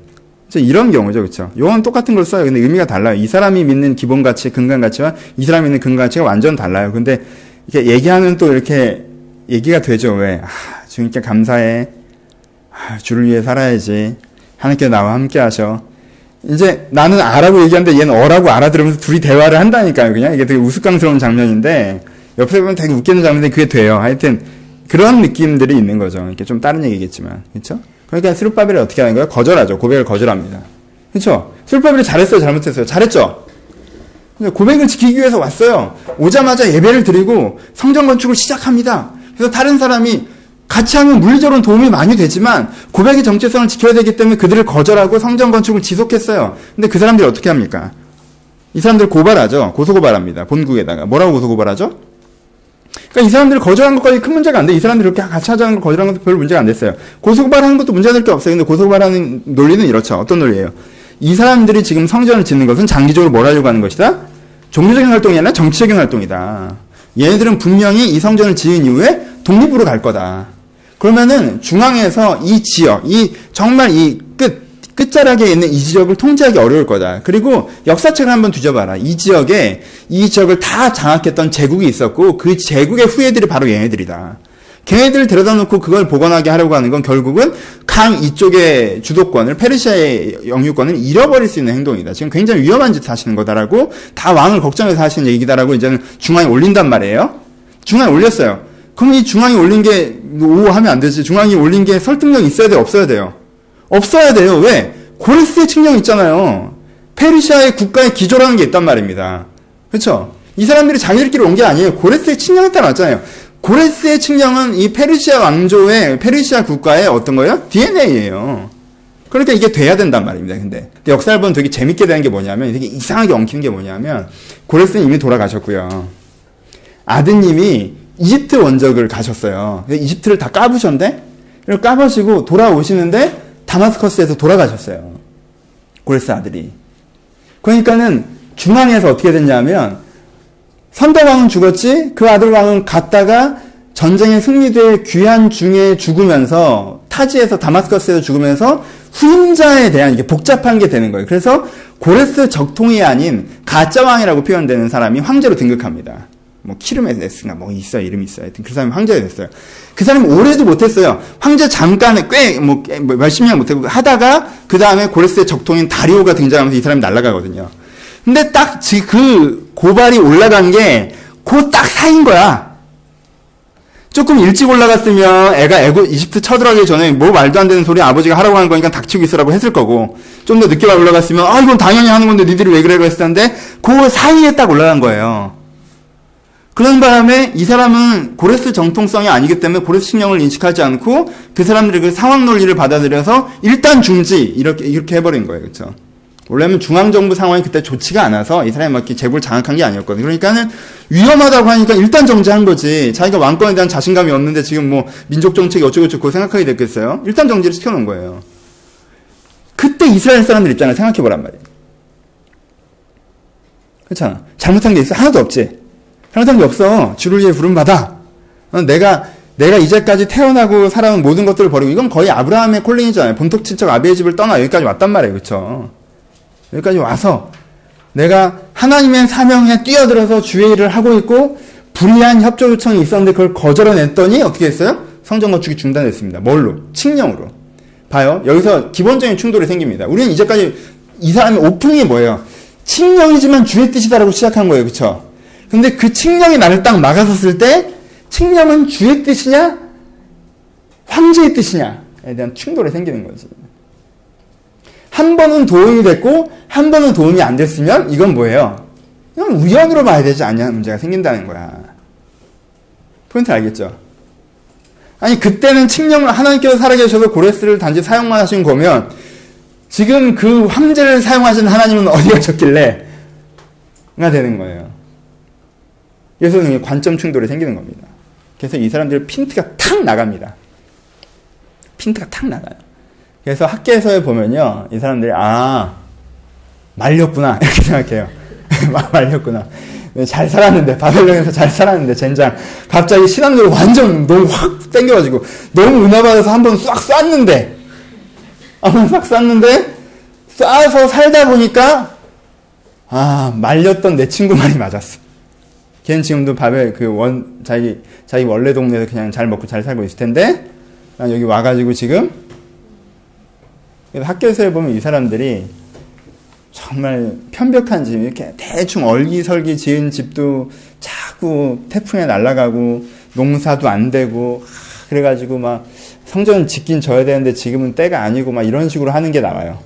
A: 이런 경우죠, 그렇죠? 용어는 똑같은 걸 써요. 근데 의미가 달라요. 이 사람이 믿는 기본 가치, 근간 가치와 이 사람이 믿는 근간 가치가 완전 달라요. 근데 이렇게 얘기하면 또 이렇게 얘기가 되죠. 왜? 아, 주님께 감사해. 아, 주를 위해 살아야지. 하나님께 나와 함께 하셔. 이제 나는 아라고 얘기하는데 얘는 어라고 알아들으면서 둘이 대화를 한다니까요. 그냥 이게 되게 우스꽝스러운 장면인데 옆에 보면 되게 웃기는 장면인데 그게 돼요. 하여튼 그런 느낌들이 있는 거죠. 이렇게 좀 다른 얘기겠지만. 그렇죠? 그러니까 스룹바벨이 어떻게 하는 거예요? 거절하죠. 고백을 거절합니다. 그렇죠? 스룹바벨이 잘했어요? 잘못했어요? 잘했죠? 고백을 지키기 위해서 왔어요. 오자마자 예배를 드리고 성전 건축을 시작합니다. 그래서 다른 사람이 같이 하면 물리적으로 도움이 많이 되지만 고백의 정체성을 지켜야 되기 때문에 그들을 거절하고 성전 건축을 지속했어요. 근데 그 사람들이 어떻게 합니까? 이 사람들 고발하죠. 고소고발합니다. 본국에다가. 뭐라고 고소고발하죠? 그러니까 이 사람들이 거절한 것까지 큰 문제가 안 돼. 이 사람들이 이렇게 같이 하자는 걸 거절한 것도 별 문제가 안 됐어요. 고소고발하는 것도 문제될 게 없어요. 근데 고소고발하는 논리는 이렇죠. 어떤 논리예요? 이 사람들이 지금 성전을 짓는 것은 장기적으로 뭘 하려고 하는 것이다? 종교적인 활동이 아니라 정치적인 활동이다. 얘네들은 분명히 이 성전을 지은 이후에 독립으로 갈 거다. 그러면은 중앙에서 이 지역, 이 정말 이 끝, 끝자락에 있는 이 지역을 통제하기 어려울 거다. 그리고 역사책을 한번 뒤져봐라. 이 지역에 이 지역을 다 장악했던 제국이 있었고 그 제국의 후예들이 바로 얘네들이다. 걔네들을 데려다 놓고 그걸 복원하게 하려고 하는 건 결국은 강 이쪽의 주도권을 페르시아의 영유권을 잃어버릴 수 있는 행동이다. 지금 굉장히 위험한 짓 하시는 거다라고 다 왕을 걱정해서 하시는 얘기다라고 이제는 중앙에 올린단 말이에요. 중앙에 올렸어요. 그럼 이 중앙에 올린 게 오 하면 안 되지. 중앙에 올린 게 설득력 있어야 돼요, 없어야 돼요. 없어야 돼요. 왜? 고레스의 측령 있잖아요. 페르시아의 국가의 기조라는 게 있단 말입니다. 그렇죠? 이 사람들이 자기들끼리 온 게 아니에요. 고레스의 측령에 따라 왔잖아요. 고레스의 측령은 이 페르시아 왕조의 페르시아 국가의 어떤 거예요? DNA예요. 그러니까 이게 돼야 된단 말입니다. 근데, 근데 역사를 보면 되게 재밌게 되는 게 뭐냐면 되게 이상하게 엉키는 게 뭐냐면 고레스는 이미 돌아가셨고요. 아드님이 이집트 원적을 가셨어요. 이집트를 다 까부셨는데 까부시고 돌아오시는데 다마스커스에서 돌아가셨어요. 고레스 아들이. 그러니까는 중앙에서 어떻게 됐냐면 선대왕은 죽었지 그 아들 왕은 갔다가 전쟁에 승리돼 귀한 중에 죽으면서 타지에서 다마스커스에서 죽으면서 후임자에 대한 이게 복잡한 게 되는 거예요. 그래서 고레스 적통이 아닌 가짜 왕이라고 표현되는 사람이 황제로 등극합니다. 뭐 키르메데스가 뭐 있어 이름이 있어요. 하여튼 그 사람이 황제가 됐어요. 그 사람이 오래도 못했어요. 황제 잠깐에 꽤뭐 뭐 몇십 년 못하고 하다가 그 다음에 고레스의 적통인 다리오가 등장하면서 이 사람이 날아가거든요. 근데 딱 그 고발이 올라간 게 그 딱 사인 거야. 조금 일찍 올라갔으면 애가 애고 이집트 쳐들어가기 전에 뭐 말도 안 되는 소리 아버지가 하라고 하는 거니까 닥치고 있으라고 했을 거고 좀 더 늦게 올라갔으면 아 이건 당연히 하는 건데 니들이 왜 그래 그랬을 텐데 그 사이에 딱 올라간 거예요. 그런 바람에 이 사람은 고레스 정통성이 아니기 때문에 고레스 신령을 인식하지 않고 그 사람들의 그 상황 논리를 받아들여서 일단 중지 이렇게 이렇게 해버린 거예요, 그렇죠? 원래는 중앙정부 상황이 그때 좋지가 않아서 이 사람이 막 재벌 장악한 게 아니었거든요. 그러니까는 위험하다고 하니까 일단 정지한 거지. 자기가 왕권에 대한 자신감이 없는데 지금 뭐 민족 정책이 어쩌고저쩌고 생각하게 됐겠어요? 일단 정지를 시켜놓은 거예요. 그때 이스라엘 사람들 입장을 생각해보란 말이에요. 그렇잖아. 잘못한 게 있어? 하나도 없지. 게 없어. 주를 위해 부름받아. 어, 내가, 내가 이제까지 태어나고 살아온 모든 것들을 버리고, 이건 거의 아브라함의 콜링이잖아요. 본토 친척 아비의 집을 떠나 여기까지 왔단 말이에요. 그쵸? 여기까지 와서, 내가 하나님의 사명에 뛰어들어서 주의 일을 하고 있고, 불리한 협조 요청이 있었는데 그걸 거절해냈더니 어떻게 했어요? 성전 건축이 중단됐습니다. 뭘로? 칙령으로. 봐요. 여기서 기본적인 충돌이 생깁니다. 우리는 이제까지 이 사람의 오픈이 뭐예요? 칙령이지만 주의 뜻이다라고 시작한 거예요. 그쵸? 근데 그 칙령이 나를 딱 막아섰을 때 칙령은 주의 뜻이냐 황제의 뜻이냐에 대한 충돌이 생기는 거지. 한 번은 도움이 됐고 한 번은 도움이 안 됐으면 이건 뭐예요? 그냥 우연으로 봐야 되지 않냐 문제가 생긴다는 거야. 포인트 알겠죠? 아니 그때는 칙령을 하나님께서 살아계셔서 고레스를 단지 사용만 하신 거면 지금 그 황제를 사용하신 하나님은 어디 가셨길래 가 되는 거예요. 그래서 관점 충돌이 생기는 겁니다. 그래서 이 사람들 핀트가 탁 나갑니다. 핀트가 탁 나가요. 그래서 학계에서 보면요, 이 사람들이 아 말렸구나 이렇게 생각해요. 말렸구나. 잘 살았는데 바벨론에서 잘 살았는데 젠장 갑자기 신앙적으로 완전 너무 확 땡겨가지고 너무 은혜 받아서 한 번 싹 쐈는데 한번 싹 쐈는데 쏴서 살다 보니까 아 말렸던 내 친구 말이 맞았어. 걔는 지금도 바벨 그원 자기 자기 원래 동네에서 그냥 잘 먹고 잘 살고 있을 텐데 여기 와가지고 지금 학교에서 보면 이 사람들이 정말 편벽한 집, 이렇게 대충 얼기설기 지은 집도 자꾸 태풍에 날아가고 농사도 안 되고 그래가지고 막 성전 짓긴 져야 되는데 지금은 때가 아니고 막 이런 식으로 하는 게 나와요.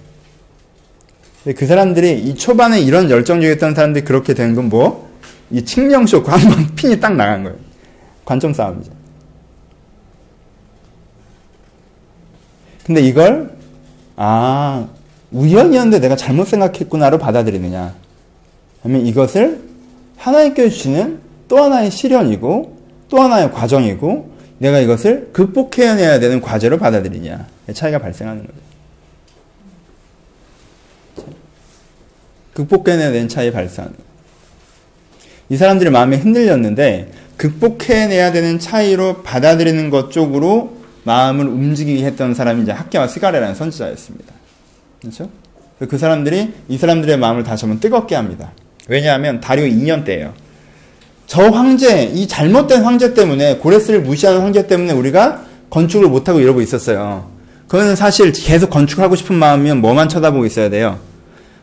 A: 그 사람들이 이 초반에 이런 열정적이었던 사람들이 그렇게 된 건 뭐? 이 쇼크 한번 핀이 딱 나간 거예요. 관점 싸움이죠. 근데 이걸 아 우연이었는데 내가 잘못 생각했구나로 받아들이느냐. 아니면 이것을 하나님께 주시는 또 하나의 시련이고 또 하나의 과정이고 내가 이것을 극복해내야 되는 과제로 받아들이냐. 차이가 발생하는 거죠. 극복해내야 되는 차이 발생하는 거죠. 이 사람들의 마음이 흔들렸는데 극복해내야 되는 차이로 받아들이는 것 쪽으로 마음을 움직이게 했던 사람이 이제 학계와 스가레라는 선지자였습니다. 그렇죠? 그 사람들이 이 사람들의 마음을 다시 한번 뜨겁게 합니다. 왜냐하면 다리오 2년 때예요. 저 황제, 이 잘못된 황제 때문에 고레스를 무시하는 황제 때문에 우리가 건축을 못하고 이러고 있었어요. 그거는 사실 계속 건축하고 싶은 마음이면 뭐만 쳐다보고 있어야 돼요.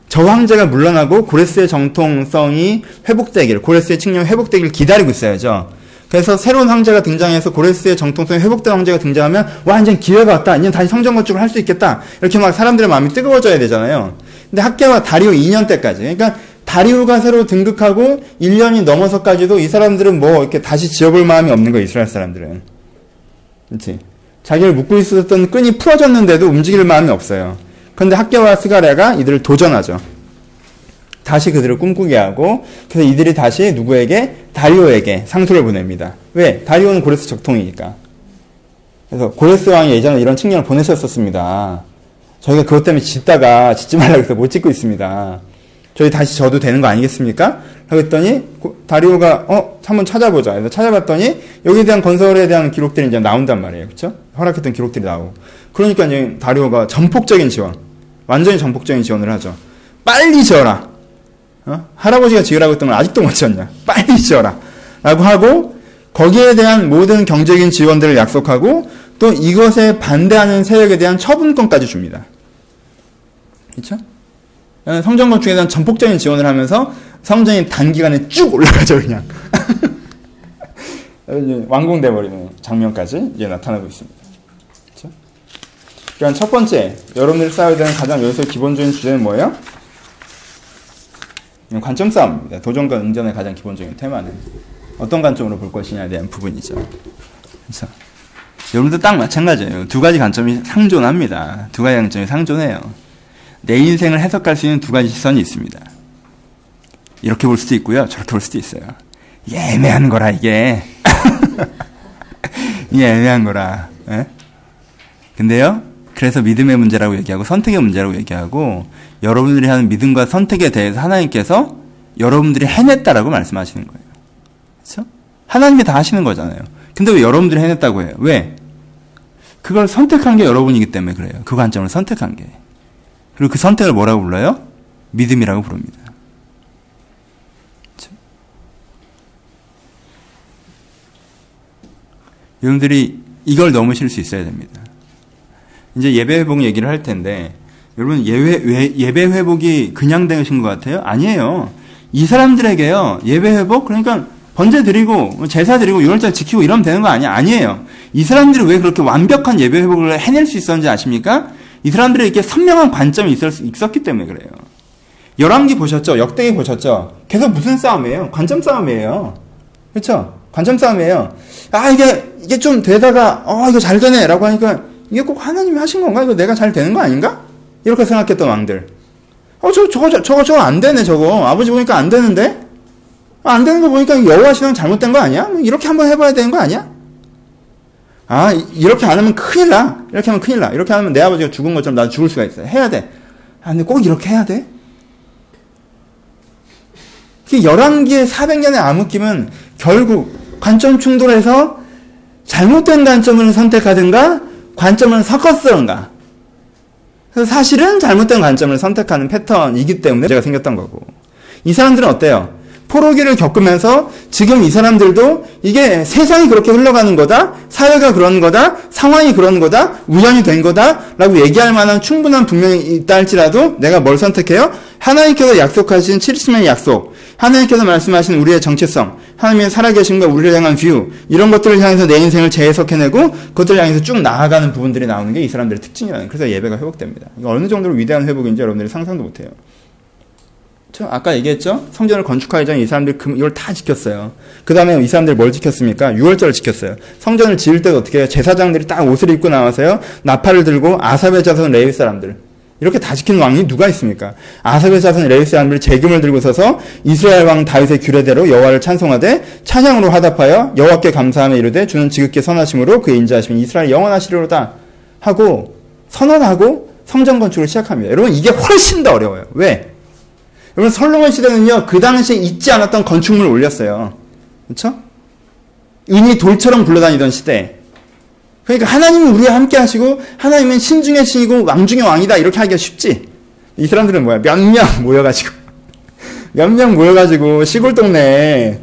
A: 저 황제가 물러나고 고레스의 정통성이 회복되길, 고레스의 칙령이 회복되길 기다리고 있어야죠. 그래서 새로운 황제가 등장해서 고레스의 정통성이 회복된 황제가 등장하면 완전 기회가 왔다. 이제 다시 성전 건축을 할 수 있겠다. 이렇게 막 사람들의 마음이 뜨거워져야 되잖아요. 근데 학계와 다리오 2년 때까지. 그러니까 다리오가 새로 등극하고 1년이 넘어서까지도 이 사람들은 뭐 이렇게 다시 지어볼 마음이 없는 거예요. 이스라엘 사람들은. 그렇지? 자기를 묶고 있었던 끈이 풀어졌는데도 움직일 마음이 없어요. 그런데 학계와 스가랴가 이들을 도전하죠. 다시 그들을 꿈꾸게 하고 그래서 이들이 다시 누구에게 다리오에게 상소를 보냅니다. 왜? 다리오는 고레스 적통이니까. 그래서 고레스 왕이 예전에 이런 측령을 보내셨었습니다. 저희가 그것 때문에 짓다가 짓지 말라고 해서 못 짓고 있습니다. 저희 다시 져도 되는 거 아니겠습니까? 그랬더니 다리오가 어 한번 찾아보자. 그래서 찾아봤더니 여기에 대한 건설에 대한 기록들이 이제 나온단 말이에요. 그렇죠? 허락했던 기록들이 나오고. 그러니까 이제 다리오가 전폭적인 지원, 완전히 전폭적인 지원을 하죠. 빨리 지어라. 어? 할아버지가 지으라고 했던 걸 아직도 못 지었냐. 빨리 지어라. 라고 하고 거기에 대한 모든 경제적인 지원들을 약속하고 또 이것에 반대하는 세력에 대한 처분권까지 줍니다. 그렇죠? 성전 건축에 대한 전폭적인 지원을 하면서 성전이 단기간에 쭉 올라가죠 그냥 완공돼 버리는 장면까지 이제 나타나고 있습니다. 그러니까 첫 번째 여러분들이 쌓아야 되는 가장 여기서 기본적인 주제는 뭐예요? 관점 싸움입니다. 도전과 응전의 가장 기본적인 테마는 어떤 관점으로 볼 것이냐에 대한 부분이죠. 그래서 여러분들 딱 마찬가지예요. 두 가지 관점이 상존합니다. 두 가지 관점이 상존해요. 내 인생을 해석할 수 있는 두 가지 시선이 있습니다. 이렇게 볼 수도 있고요. 저렇게 볼 수도 있어요. 애매한 거라 이게. 이 애매한 거라. 에? 예? 근데요. 그래서 믿음의 문제라고 얘기하고 선택의 문제라고 얘기하고 여러분들이 하는 믿음과 선택에 대해서 하나님께서 여러분들이 해냈다라고 말씀하시는 거예요. 그렇죠? 하나님이 다 하시는 거잖아요. 근데 왜 여러분들이 해냈다고 해요? 왜? 그걸 선택한 게 여러분이기 때문에 그래요. 그 관점을 선택한 게. 그리고 그 선택을 뭐라고 불러요? 믿음이라고 부릅니다. 그렇죠? 여러분들이 이걸 넘으실 수 있어야 됩니다. 이제 예배 회복 얘기를 할 텐데 여러분 예배, 예배 회복이 그냥 되신 것 같아요? 아니에요. 이 사람들에게요 예배 회복 그러니까 번제 드리고 뭐 제사 드리고 유월절 지키고 이러면 되는 거 아니야? 아니에요. 이 사람들이 왜 그렇게 완벽한 예배 회복을 해낼 수 있었는지 아십니까? 이 사람들에게 선명한 관점이 있었, 기 때문에 그래요. 열왕기 보셨죠? 역대기 보셨죠? 계속 무슨 싸움이에요? 관점 싸움이에요. 그렇죠? 관점 싸움이에요. 아 이게 이게 좀 되다가 어 이거 잘 되네라고 하니까 이게 꼭 하나님이 하신 건가? 이거 내가 잘 되는 거 아닌가? 이렇게 생각했던 왕들. 어, 저, 저거, 저거, 저거 안 되네, 저거. 아버지 보니까 안 되는데? 아, 안 되는 거 보니까 여호와 신앙 잘못된 거 아니야? 뭐 이렇게 한번 해봐야 되는 거 아니야? 아, 이렇게 안 하면 큰일 나. 이렇게 하면 큰일 나. 이렇게 하면 내 아버지가 죽은 것처럼 나도 죽을 수가 있어요. 해야 돼. 아, 근데 꼭 이렇게 해야 돼? 그 11개의 400년의 암흑김은 결국 관점 충돌해서 잘못된 관점을 선택하든가 관점을 섞었든가. 그래서 사실은 잘못된 관점을 선택하는 패턴이기 때문에 문제가 생겼던 거고. 이 사람들은 어때요? 포로기를 겪으면서 지금 이 사람들도 이게 세상이 그렇게 흘러가는 거다, 사회가 그런 거다, 상황이 그런 거다, 우연히 된 거다, 라고 얘기할 만한 충분한 명분이 있다 할지라도 내가 뭘 선택해요? 하나님께서 약속하신 70년의 약속, 하나님께서 말씀하신 우리의 정체성, 하나님의 살아계심과 우리를 향한 view, 이런 것들을 향해서 내 인생을 재해석해내고 그것들을 향해서 쭉 나아가는 부분들이 나오는 게 이 사람들의 특징이라는 그래서 예배가 회복됩니다. 이거 어느 정도로 위대한 회복인지 여러분들이 상상도 못해요. 저 아까 얘기했죠? 성전을 건축하기 전에 이 사람들이 이걸 다 지켰어요. 그 다음에 이 사람들이 뭘 지켰습니까? 6월절을 지켰어요. 성전을 지을 때 어떻게 해요? 제사장들이 딱 옷을 입고 나와서요. 나팔을 들고 아삽의 자손 레위 사람들. 이렇게 다 지키는 왕이 누가 있습니까? 아삽의 자손 레위 사람들이 재금을 들고 서서 이스라엘 왕 다윗의 규례대로 여호와를 찬송하되 찬양으로 화답하여 여호와께 감사하며 이르되 주는 지극히 선하심으로 그의 인자하심이 이스라엘 영원하시리로다 하고 선언하고 성전 건축을 시작합니다. 여러분 이게 훨씬 더 어려워요. 왜? 여러분 솔로몬 시대는요 그 당시에 있지 않았던 건축물을 올렸어요. 그렇죠? 은이 돌처럼 굴러다니던 시대. 그러니까 하나님은 우리와 함께 하시고 하나님은 신중의 신이고 왕중의 왕이다 이렇게 하기가 쉽지. 이 사람들은 뭐야? 몇 명 모여가지고 몇 명 모여가지고 시골 동네에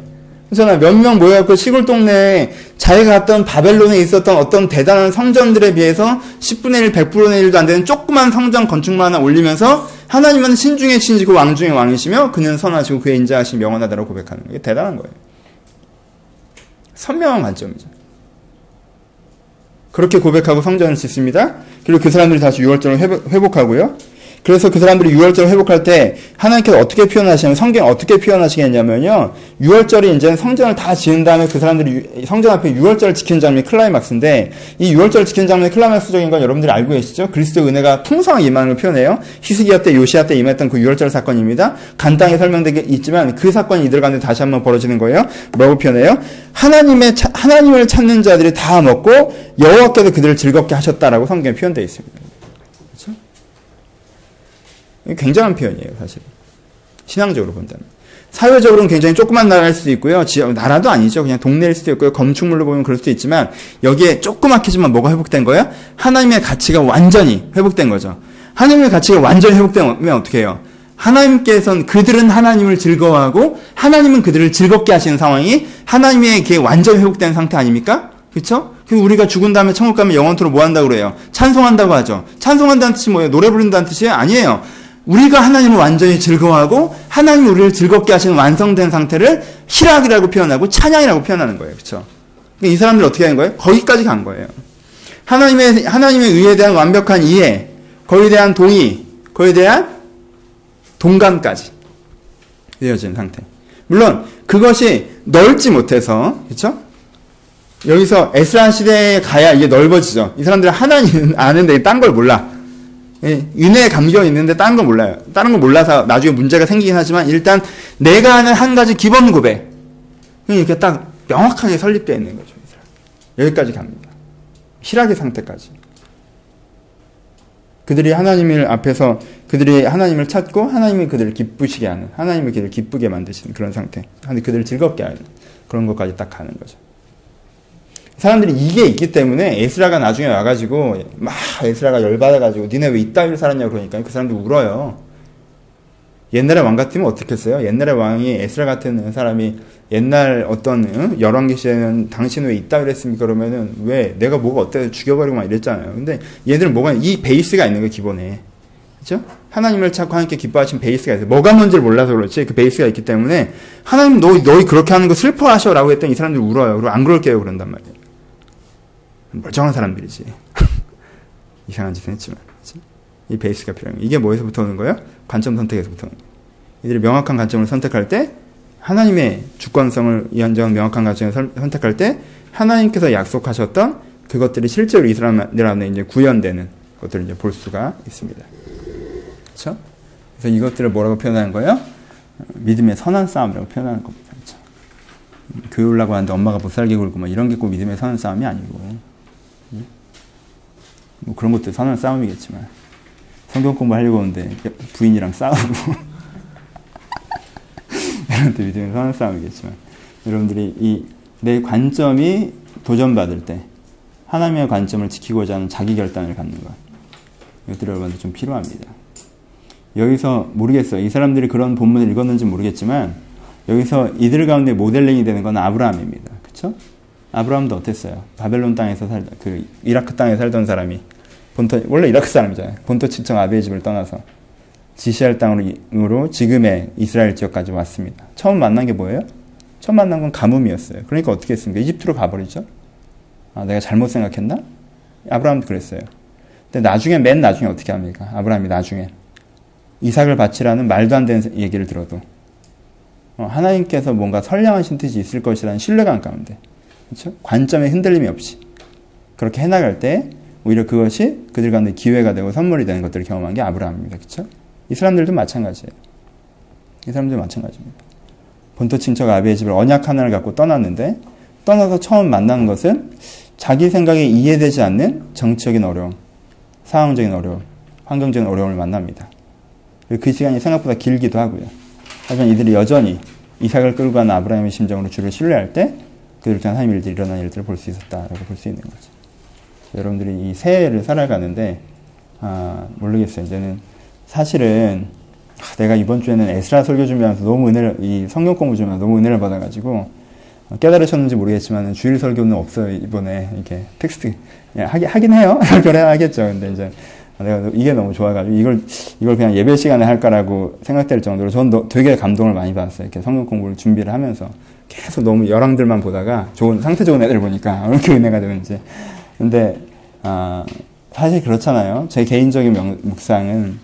A: 그렇잖아 몇 명 모여갖고 시골 동네에 자기가 갔던 바벨론에 있었던 어떤 대단한 성전들에 비해서 10분의 1, 100분의 1도 안 되는 조그만 성전 건축만 하나 올리면서 하나님은 신 중의 신이고 왕 중의 왕이시며 그는 선하시고 그의 인자하심 영원하다고 고백하는 게 대단한 거예요. 선명한 관점이죠. 그렇게 고백하고 성전을 짓습니다. 그리고 그 사람들이 다시 6월절을 회복, 하고요 그래서 그 사람들이 6월절을 회복할 때 하나님께서 어떻게 표현하시냐면 성경 어떻게 표현하시겠냐면요. 6월절이 이제 성전을 다 지은 다음에 그 사람들이 성전 앞에 6월절을 지킨 장면이 클라이막스인데 이 6월절을 지킨 장면이 클라이막스적인 건 여러분들이 알고 계시죠? 그리스도 은혜가 풍성하게 임하는 걸 표현해요. 히스기야 때 요시야 때 임했던 그 6월절 사건입니다. 간단히 설명되게 있지만 그 사건이 이들 가운데 다시 한번 벌어지는 거예요. 뭐라고 표현해요? 하나님의 하나님을 찾는 자들이 다 먹고 여호와께서 그들을 즐겁게 하셨다라고 성경에 표현되어 있습니다. 굉장한 표현이에요, 사실. 신앙적으로 본다면. 사회적으로는 굉장히 조그만 나라일 수도 있고요. 지역, 나라도 아니죠. 그냥 동네일 수도 있고요. 검축물로 보면 그럴 수도 있지만, 여기에 조그맣게지만 뭐가 회복된 거예요? 하나님의 가치가 완전히 회복된 거죠. 하나님의 가치가 완전히 회복되면 어떻게 해요? 하나님께서는 그들은 하나님을 즐거워하고, 하나님은 그들을 즐겁게 하시는 상황이 하나님의 게 완전히 회복된 상태 아닙니까? 그쵸? 그 우리가 죽은 다음에 천국 가면 영원토록 뭐 한다고 그래요? 찬송한다고 하죠. 찬송한다는 뜻이 뭐예요? 노래 부른다는 뜻이 아니에요. 우리가 하나님을 완전히 즐거워하고 하나님 우리를 즐겁게 하시는 완성된 상태를 희락이라고 표현하고 찬양이라고 표현하는 거예요. 그렇죠? 이 사람들 어떻게 하는 거예요? 거기까지 간 거예요. 하나님의 하나님의 의에 대한 완벽한 이해, 거기에 대한 동의, 거기에 대한 동감까지 이어진 상태. 물론 그것이 넓지 못해서 그렇죠? 여기서 에스라 시대에 가야 이게 넓어지죠. 이 사람들은 하나님 아는데 딴 걸 몰라. 예, 윤회에 감겨 있는데 다른 걸 몰라요. 다른 걸 몰라서 나중에 문제가 생기긴 하지만 일단 내가 아는 한 가지 기본 고백 이렇게 딱 명확하게 설립되어 있는 거죠. 여기까지 갑니다. 희락의 상태까지. 그들이 하나님을 앞에서 그들이 하나님을 찾고 하나님이 그들을 기쁘시게 하는 하나님이 그들을 기쁘게 만드시는 그런 상태. 그들을 즐겁게 하는 그런 것까지 딱 가는 거죠. 사람들이 이게 있기 때문에 에스라가 나중에 와가지고 막 에스라가 열받아가지고 니네 왜 이따위로 살았냐고 그러니까 그 사람들 울어요. 옛날에 왕 같으면 어떻게 했어요? 옛날에 왕이 에스라 같은 사람이 옛날 어떤 응? 열왕기 시에는 당신은 왜 이따위로 했습니까? 그러면은 왜 내가 뭐가 어때 죽여버리고 막 이랬잖아요. 근데 얘들은 뭐가 이 베이스가 있는 거예요 기본에. 그죠? 하나님을 찾고 하나님께 기뻐하신 베이스가 있어요. 뭐가 뭔지를 몰라서 그렇지 그 베이스가 있기 때문에 하나님 너 너희 그렇게 하는 거 슬퍼하셔라고 했더니 이 사람들 울어요. 그리고 안 그럴게요 그런단 말이에요. 멀쩡한 사람들이지. 이상한 짓을 했지만. 그치? 이 베이스가 필요한 거예요. 이게 뭐에서부터 오는 거예요? 관점 선택에서부터 오는 거예요. 이들이 명확한 관점을 선택할 때 하나님의 주권성을 인정한 명확한 관점을 선택할 때 하나님께서 약속하셨던 그것들이 실제로 이스라엘 안에 이제 구현되는 것들을 이제 볼 수가 있습니다. 그렇죠? 그래서 이것들을 뭐라고 표현하는 거예요? 믿음의 선한 싸움이라고 표현하는 겁니다. 그렇죠? 교회 올라고 하는데 엄마가 못 살게 굴고 뭐 이런 게 꼭 믿음의 선한 싸움이 아니고 뭐 그런 것도 선한 싸움이겠지만 성경 공부하려고 하는데 부인이랑 싸우고 이런 것도 믿음의 선한 싸움이겠지만 여러분들이 이 내 관점이 도전받을 때 하나님의 관점을 지키고자 하는 자기 결단을 갖는 것 이것들이 여러분들 좀 필요합니다. 여기서 모르겠어요. 이 사람들이 그런 본문을 읽었는지 모르겠지만 여기서 이들 가운데 모델링이 되는 건 아브라함입니다. 그렇죠? 아브라함도 어땠어요? 바벨론 땅에서 살다 그 이라크 땅에 살던 사람이 본토 원래 이라크 사람이잖아요. 본토 친척 아비의 집을 떠나서 지시할 땅으로 지금의 이스라엘 지역까지 왔습니다. 처음 만난 게 뭐예요? 처음 만난 건 가뭄이었어요. 그러니까 어떻게 했습니까? 이집트로 가버리죠. 아, 내가 잘못 생각했나? 아브라함도 그랬어요. 근데 나중에 맨 나중에 어떻게 합니까? 아브라함이 나중에 이삭을 바치라는 말도 안 되는 얘기를 들어도 어, 하나님께서 뭔가 선량하신 뜻이 있을 것이라는 신뢰감 가운데 그렇죠? 관점에 흔들림이 없이 그렇게 해나갈 때 오히려 그것이 그들 가운데 기회가 되고 선물이 되는 것들을 경험한 게 아브라함입니다. 그렇죠? 이 사람들도 마찬가지예요. 이 사람들도 마찬가지입니다. 본토 친척 아비의 집을 언약 하나를 갖고 떠났는데 떠나서 처음 만나는 것은 자기 생각에 이해되지 않는 정치적인 어려움, 상황적인 어려움, 환경적인 어려움을 만납니다. 그 시간이 생각보다 길기도 하고요. 하지만 이들이 여전히 이삭을 끌고 가는 아브라함의 심정으로 주를 신뢰할 때 그들 통한 하나님 일들이 일어난 일들을 볼 수 있었다라고 볼 수 있는 거죠. 여러분들이 이 새해를 살아가는데 아, 모르겠어요. 이제는 사실은 아, 내가 이번 주에는 에스라 설교 준비하면서 너무 은혜를 이 성경 공부 좀 너무 은혜를 받아가지고 깨달으셨는지 모르겠지만 주일 설교는 없어요 이번에 이렇게 텍스트 하긴 하긴 해요 설교를 하겠죠. 근데 이제 내가 이게 너무 좋아가지고 이걸 이걸 그냥 예배 시간에 할까라고 생각될 정도로 저는 되게 감동을 많이 받았어요. 이렇게 성경 공부를 준비를 하면서 계속 너무 열왕들만 보다가 좋은 상태 좋은 애들 보니까 이렇게 은혜가 되는지. 근데 아, 사실 그렇잖아요. 제 개인적인 명, 묵상은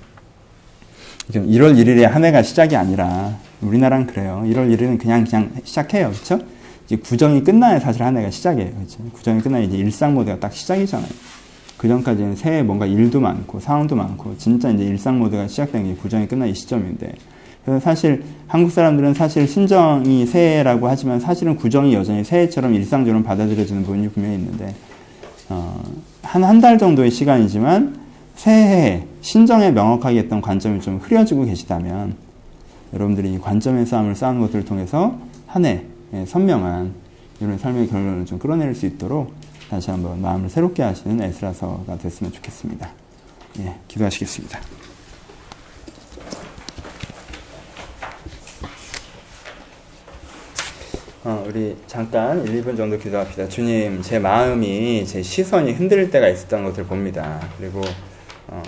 A: 1월 1일에 한 해가 시작이 아니라 우리나라는 그래요. 1월 1일은 그냥 그냥 시작해요. 그렇죠? 이제 구정이 끝나야 사실 한 해가 시작이에요. 그렇죠? 구정이 끝나야 이제 일상 모드가 딱 시작이잖아요. 그 전까지는 새해 뭔가 일도 많고 상황도 많고 진짜 이제 일상 모드가 시작된 게 구정이 끝난 이 시점인데 그래서 사실 한국 사람들은 사실 신정이 새해라고 하지만 사실은 구정이 여전히 새해처럼 일상적으로 받아들여지는 부분이 분명히 있는데 어, 한 한 달 정도의 시간이지만 새해 신정에 명확하게 했던 관점이 좀 흐려지고 계시다면 여러분들이 이 관점의 싸움을 싸우는 것들을 통해서 한해 예, 선명한 이런 삶의 결론을 좀 끌어낼 수 있도록 다시 한번 마음을 새롭게 하시는 에스라서가 됐으면 좋겠습니다. 예, 기도하시겠습니다. 어, 우리 잠깐 1, 2분 정도 기도합시다. 주님, 제 마음이, 제 시선이 흔들릴 때가 있었다는 것을 봅니다. 그리고, 어,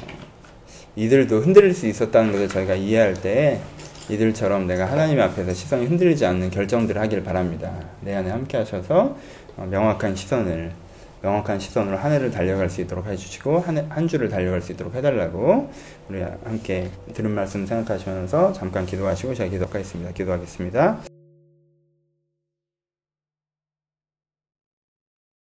A: 이들도 흔들릴 수 있었다는 것을 저희가 이해할 때, 이들처럼 내가 하나님 앞에서 시선이 흔들리지 않는 결정들을 하길 바랍니다. 내 안에 함께 하셔서 어, 명확한 시선을 명확한 시선으로 한 해를 달려갈 수 있도록 해주시고 한, 해, 한 주를 달려갈 수 있도록 해달라고 우리 함께 들은 말씀 생각하시면서 잠깐 기도하시고 제가 기도하겠습니다. 기도하겠습니다.